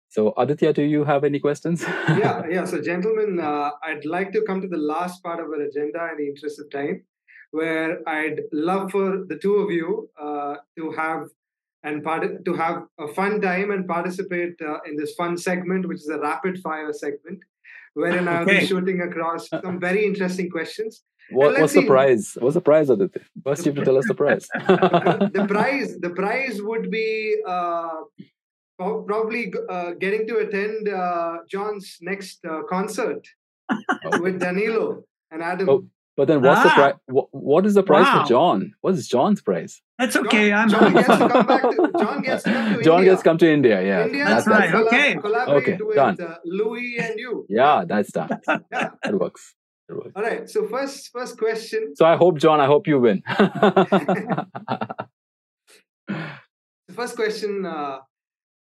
so aditya do you have any questions yeah, yeah. So, gentlemen, uh, I'd like to come to the last part of our agenda in the interest of time, where I'd love for the two of you uh, to have and part- to have a fun time and participate uh, in this fun segment, which is a rapid fire segment, wherein I'll Okay. be shooting across some very interesting questions. what, let's what's the see. prize what's the prize aditya first you have to tell us the prize the prize, the prize would be uh, probably uh, getting to attend uh, John's next uh, concert with Danilo and Adam. Oh, but then what's the price? what, what is the prize Wow. for john what is john's price? That's okay. I'm John gets to come back. To, John gets to come to john India. gets come to india yeah India that's, right. that's, collab- okay. Collaborate Okay, with done. uh, Louiz and you. yeah that's done Yeah. it works it works All right. So first, first question. So I hope, John, I hope you win. The first question. Uh,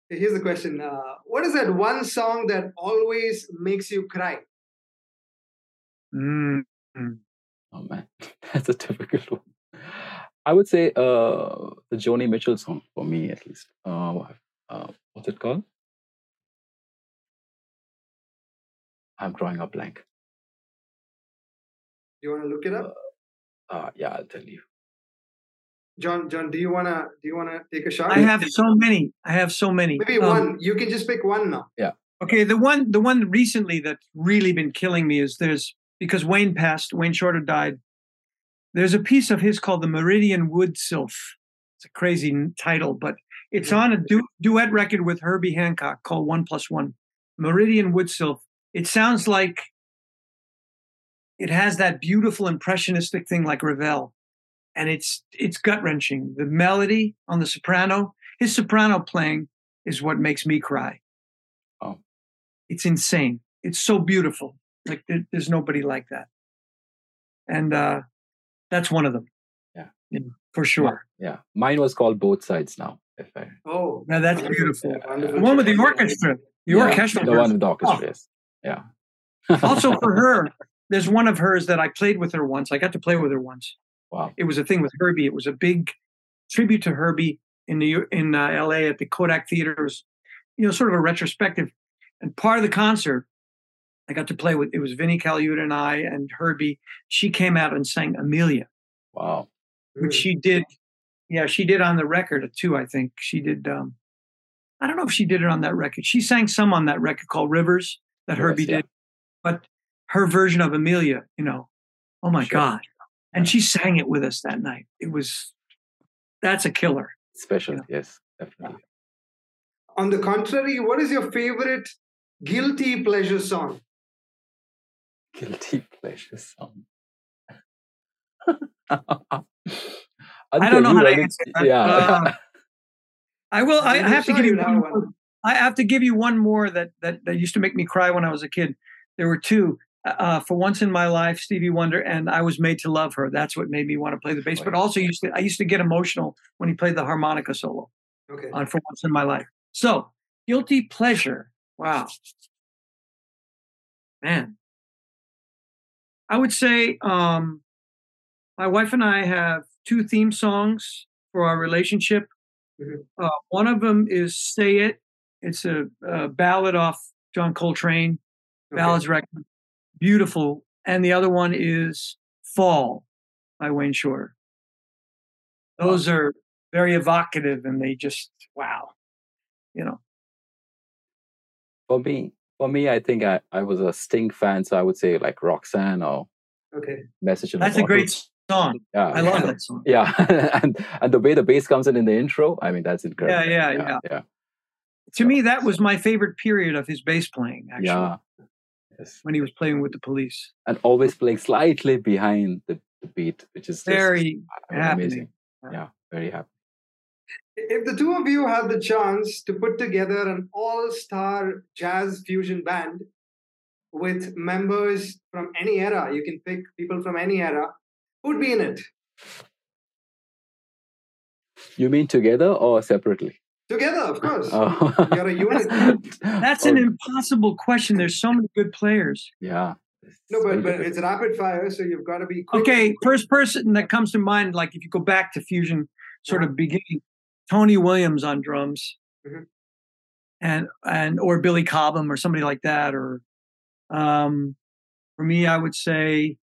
here's the question. Uh, what is that one song that always makes you cry? Mm. Oh man, that's a difficult one. I would say uh, the Joni Mitchell song for me, at least. Uh, uh, what's it called? I'm drawing a blank. Do you want to look it up, Uh, yeah, I'll tell you. John? John, do you wanna do you wanna take a shot? I have so many. I have so many. Maybe Um, one. You can just pick one now. Yeah. Okay, the one the one recently that's really been killing me is there's because Wayne passed, Wayne Shorter died. There's a piece of his called the Meridian Wood Sylph. It's a crazy title, but it's on a du- duet record with Herbie Hancock called One Plus One. Meridian Wood Sylph. It sounds like it has that beautiful impressionistic thing like Ravel, and it's it's gut wrenching. The melody on the soprano, his soprano playing is what makes me cry. Oh. It's insane. It's so beautiful. Like there, there's nobody like that, and uh, that's one of them. Yeah. You know, for sure. Yeah, mine was called Both Sides now. If I, Oh, Now that's beautiful. wonderful. The one with the orchestra. The Yeah, orchestral. the one with the orchestra. Yes. Yeah. also for her, there's one of hers that I played with her once. I got to play with her once. Wow. It was a thing with Herbie. It was a big tribute to Herbie in the in uh, L.A. at the Kodak Theaters. You know, sort of a retrospective. And part of the concert, I got to play with. It was Vinnie Colaiuta and I and Herbie. She came out and sang Amelia, Wow. which Mm. she did. Yeah, she did on the record too. I think she did. um I don't know if she did it on that record. She sang some on that record called Rivers that Yes, Herbie yeah. did, but her version of Amelia, you know, oh my Sure. god! And she sang it with us that night. It was that's a killer. Special. Yeah. Yes, definitely. On the contrary, what is your favorite guilty pleasure song? Guilty pleasure song. I don't know how to answer that. Yeah. Uh, I will. I, I have to give you one. one. more- I have to give you one more that that that used to make me cry when I was a kid. There were two. Uh, for once in my life, Stevie Wonder, and I was made to love her. That's what made me want to play the bass. But also, used to I used to get emotional when he played the harmonica solo Okay. on For Once in My Life. So, guilty pleasure. Wow, man. I would say um, my wife and I have two theme songs for our relationship. Mhm. Uh, one of them is "Say It." It's a, a ballad off John Coltrane Okay. ballads record, beautiful. And the other one is "Fall" by Wayne Shorter. Those are very evocative, and they just wow, you know. For me, for me, I think I, I was a Sting fan, so I would say like Roxanne or Okay. Message in That's a great song. Yeah, I love that song. Yeah, and and the way the bass comes in in the intro, I mean that's incredible. yeah, yeah, yeah. yeah. To me, that was my favorite period of his bass playing. Actually, Yeah. Yes. when he was playing with the Police, And always playing slightly behind the, the beat, which is very happening. amazing. Yeah, very happy. If the two of you had the chance to put together an all star jazz fusion band with members from any era, you can pick people from any era, who'd be in it? You mean together or separately? Together, of course. Oh. You're a unit. That's Oh, an impossible question. There's so many good players. Yeah. No, but, Very but good. it's rapid fire, so you've got to be quick. Okay, first person that comes to mind, like if you go back to fusion, sort of beginning, Tony Williams on drums, Mhm. and and or Billy Cobham or somebody like that, or um, for me, I would say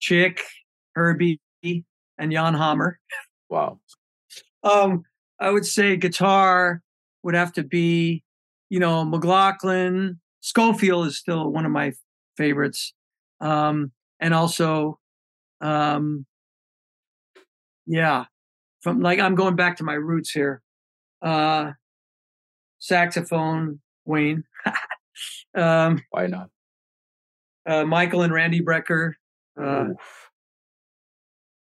Chick, Herbie, and Jan Hammer. Wow. Um, I would say guitar would have to be, you know, McLaughlin. Scofield is still one of my favorites. Um, and also, um, yeah, from like I'm going back to my roots here. Uh, saxophone, Wayne. um, Why not? uh, Michael and Randy Brecker. Uh, Oof.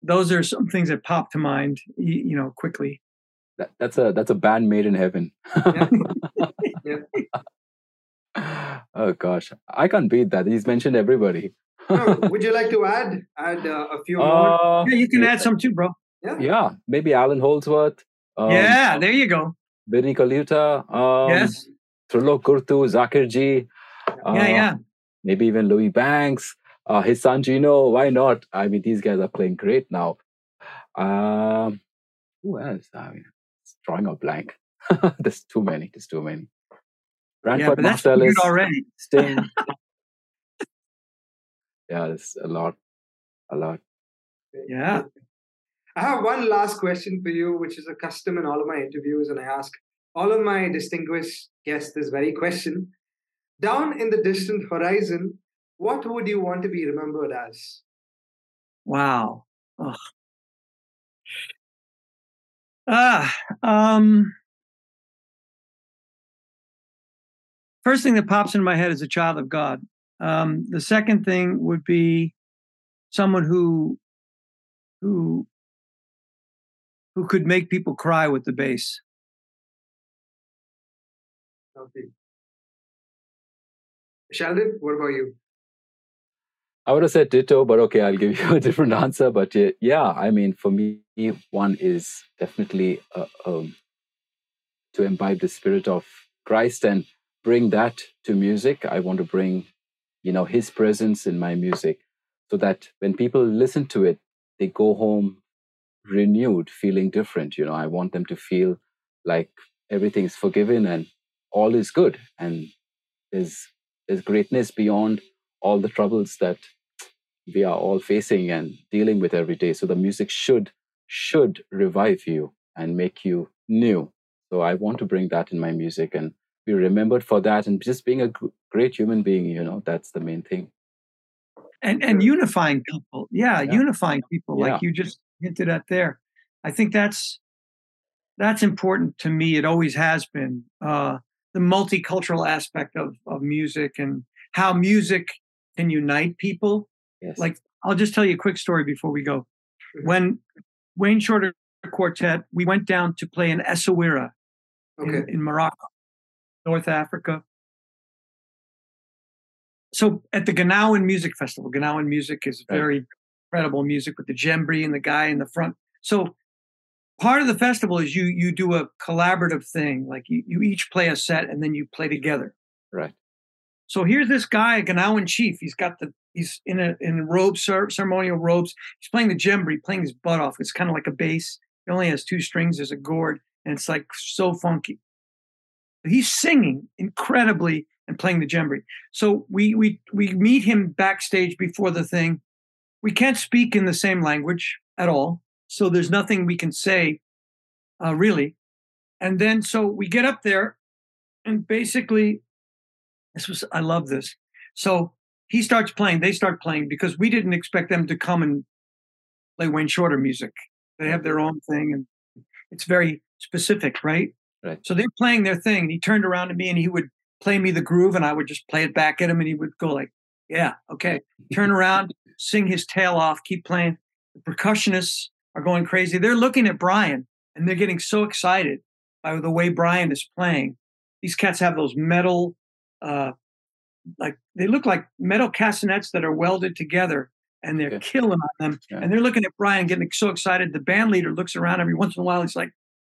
those are some things that pop to mind, you, you know, quickly. That, that's a that's a band made in heaven. oh gosh, I can't beat that. He's mentioned everybody. No, would you like to add add uh, a few more? Uh, Yeah, you can yeah, add some too, bro. Yeah. maybe Allan Holdsworth. Um, yeah, there you go. Vinnie Colaiuta. Um, yes. Trilok Gurtu, Zakirji. Uh, yeah, yeah. Maybe even Louiz Banks. Uh, his son Gino. Why not? I mean, these guys are playing great now. Um, who else? I mean, it's drawing a blank. There's too many. There's too many. Yeah, Branford but that's weird Marsalis, already. Sting. yeah, there's a lot. A lot. Yeah. I have one last question for you, which is a custom in all of my interviews, and I ask all of my distinguished guests this very question. Down in the distant horizon, what would you want to be remembered as? Wow. Ah, um, first thing that pops in my head is a child of God. Um, the second thing would be someone who who who could make people cry with the bass. Okay. Sheldon, what about you? I would have said ditto, but okay, I'll give you a different answer. But yeah, I mean, for me, one is definitely uh, um, to imbibe the spirit of Christ and bring that to music. I want to bring, you know, His presence in my music, so that when people listen to it, they go home renewed, feeling different. You know, I want them to feel like everything is forgiven and all is good, and there's there's greatness beyond all the troubles that we are all facing and dealing with every day. So the music should should revive you and make you new. So I want to bring that in my music and be remembered for that and just being a great human being. You know, that's the main thing. And and unifying people, yeah, yeah. unifying people, yeah. like you just hinted at there. I think that's that's important to me. It always has been. Uh, the multicultural aspect of, of music and how music can unite people. Yes. Like, I'll just tell you a quick story before we go. When Wayne Shorter Quartet, we went down to play in Essaouira okay. in, in Morocco, North Africa. So at the Gnawan Music Festival, Gnawan Music is very incredible music with the djembe and the guy in the front. So part of the festival is you you do a collaborative thing like you, you each play a set and then you play together. Right. So here's this guy gnawan chief. He's got the he's in a in robes ceremonial robes. He's playing the djembe playing his butt off. It's kind of like a bass. He only has two strings. There's a gourd and it's like so funky. But he's singing incredibly and playing the djembe so we we we meet him backstage before the thing we can't speak in the same language at all so there's nothing we can say, uh, really. And then so we get up there, and basically, this was I love this. So he starts playing. They start playing because we didn't expect them to come and play Wayne Shorter music. They have their own thing, and it's very specific, right? Right. So they're playing their thing. And he turned around to me and he would play me the groove, and I would just play it back at him, and he would go like, "Yeah, okay." Turn around, sing his tail off, keep playing. The percussionists are going crazy. They're looking at Brian and they're getting so excited by the way Brian is playing. These cats have those metal, uh, like they look like metal castanets that are welded together and they're okay. killing on them. Yeah. And they're looking at Brian getting so excited. The band leader looks around every once in a while. He's like,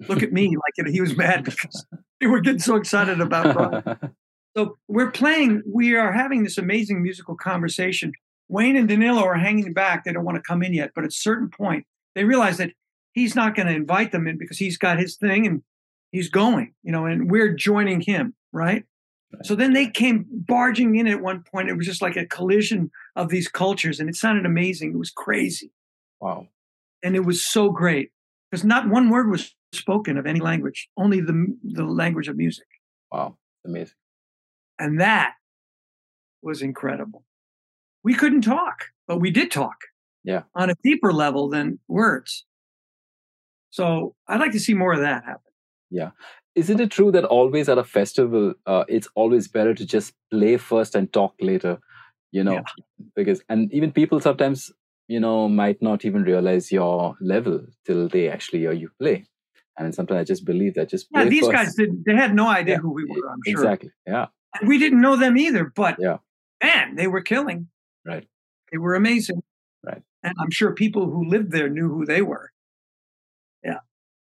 look at me. like he was mad because they were getting so excited about Brian. so we're playing, we are having this amazing musical conversation. Wayne and Danilo are hanging back. They don't want to come in yet, but at a certain point, they realize that he's not going to invite them in because he's got his thing and he's going, you know, and we're joining him, right? So then they came barging in at one point. It was just like a collision of these cultures, and it sounded amazing. It was crazy. Wow. And it was so great because not one word was spoken of any language, only the, the language of music. Wow. Amazing. And that was incredible. We couldn't talk, but we did talk. Yeah. On a deeper level than words. So i'd like to see more of that happen. Yeah. Isn't it true that always at a festival uh, it's always better to just play first and talk later you know? Yeah. because and even people sometimes you know might not even realize your level till they actually hear you play. And sometimes i just believe that just yeah these first. guys did they had no idea yeah. who we were i'm sure. Exactly. Yeah. And we didn't know them either but yeah. man they were killing right they were amazing right and I'm sure people who lived there knew who they were. Yeah,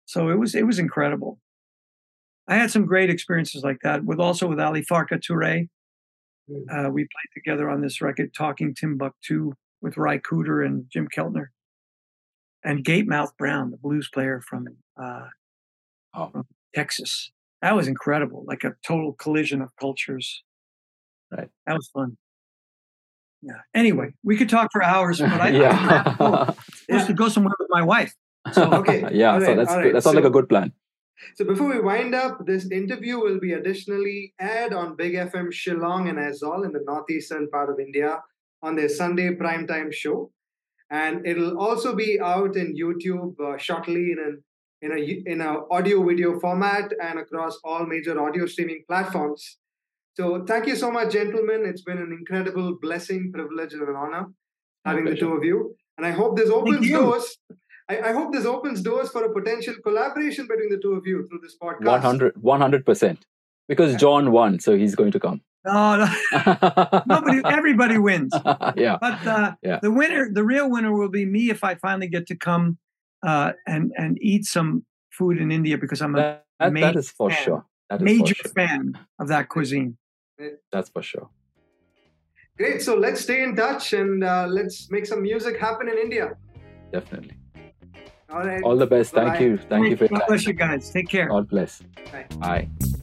so it was it was incredible. I had some great experiences like that with also with Ali Farka Touré. Mm. Uh, we played together on this record, Talking Timbuktu, with Ry Cooder and Jim Keltner, and Gate Mouth Brown, the blues player from, uh, oh. from Texas. That was incredible, like a total collision of cultures. Right. That was fun. Yeah. Anyway, we could talk for hours, but I, yeah. I, is to go somewhere with my wife. So okay. yeah. Right, so that's right. that sounds so, like a good plan. So before we wind up, this interview will be additionally aired on Big FM Shillong and Aizawl in the northeastern part of India on their Sunday primetime show, and it'll also be out in YouTube uh, shortly in an in a in a audio video format and across all major audio streaming platforms. So thank you so much, gentlemen. It's been an incredible blessing, privilege, and an honor having the two of you. And I hope this opens doors. I, I, hope this opens doors for a potential collaboration between the two of you through this podcast. 100 percent. Because John won, so he's going to come. No, no. nobody, everybody wins. yeah. But uh, yeah. the winner, the real winner, will be me if I finally get to come uh, and and eat some food in India because I'm a that, that is for fan, sure. That is major sure. fan of that cuisine. That's for sure. Great. So let's stay in touch and uh, let's make some music happen in India. Definitely. All right. All the best. Thank Bye-bye. you. Thank you for God bless you guys. Take care. God bless. Bye. Bye.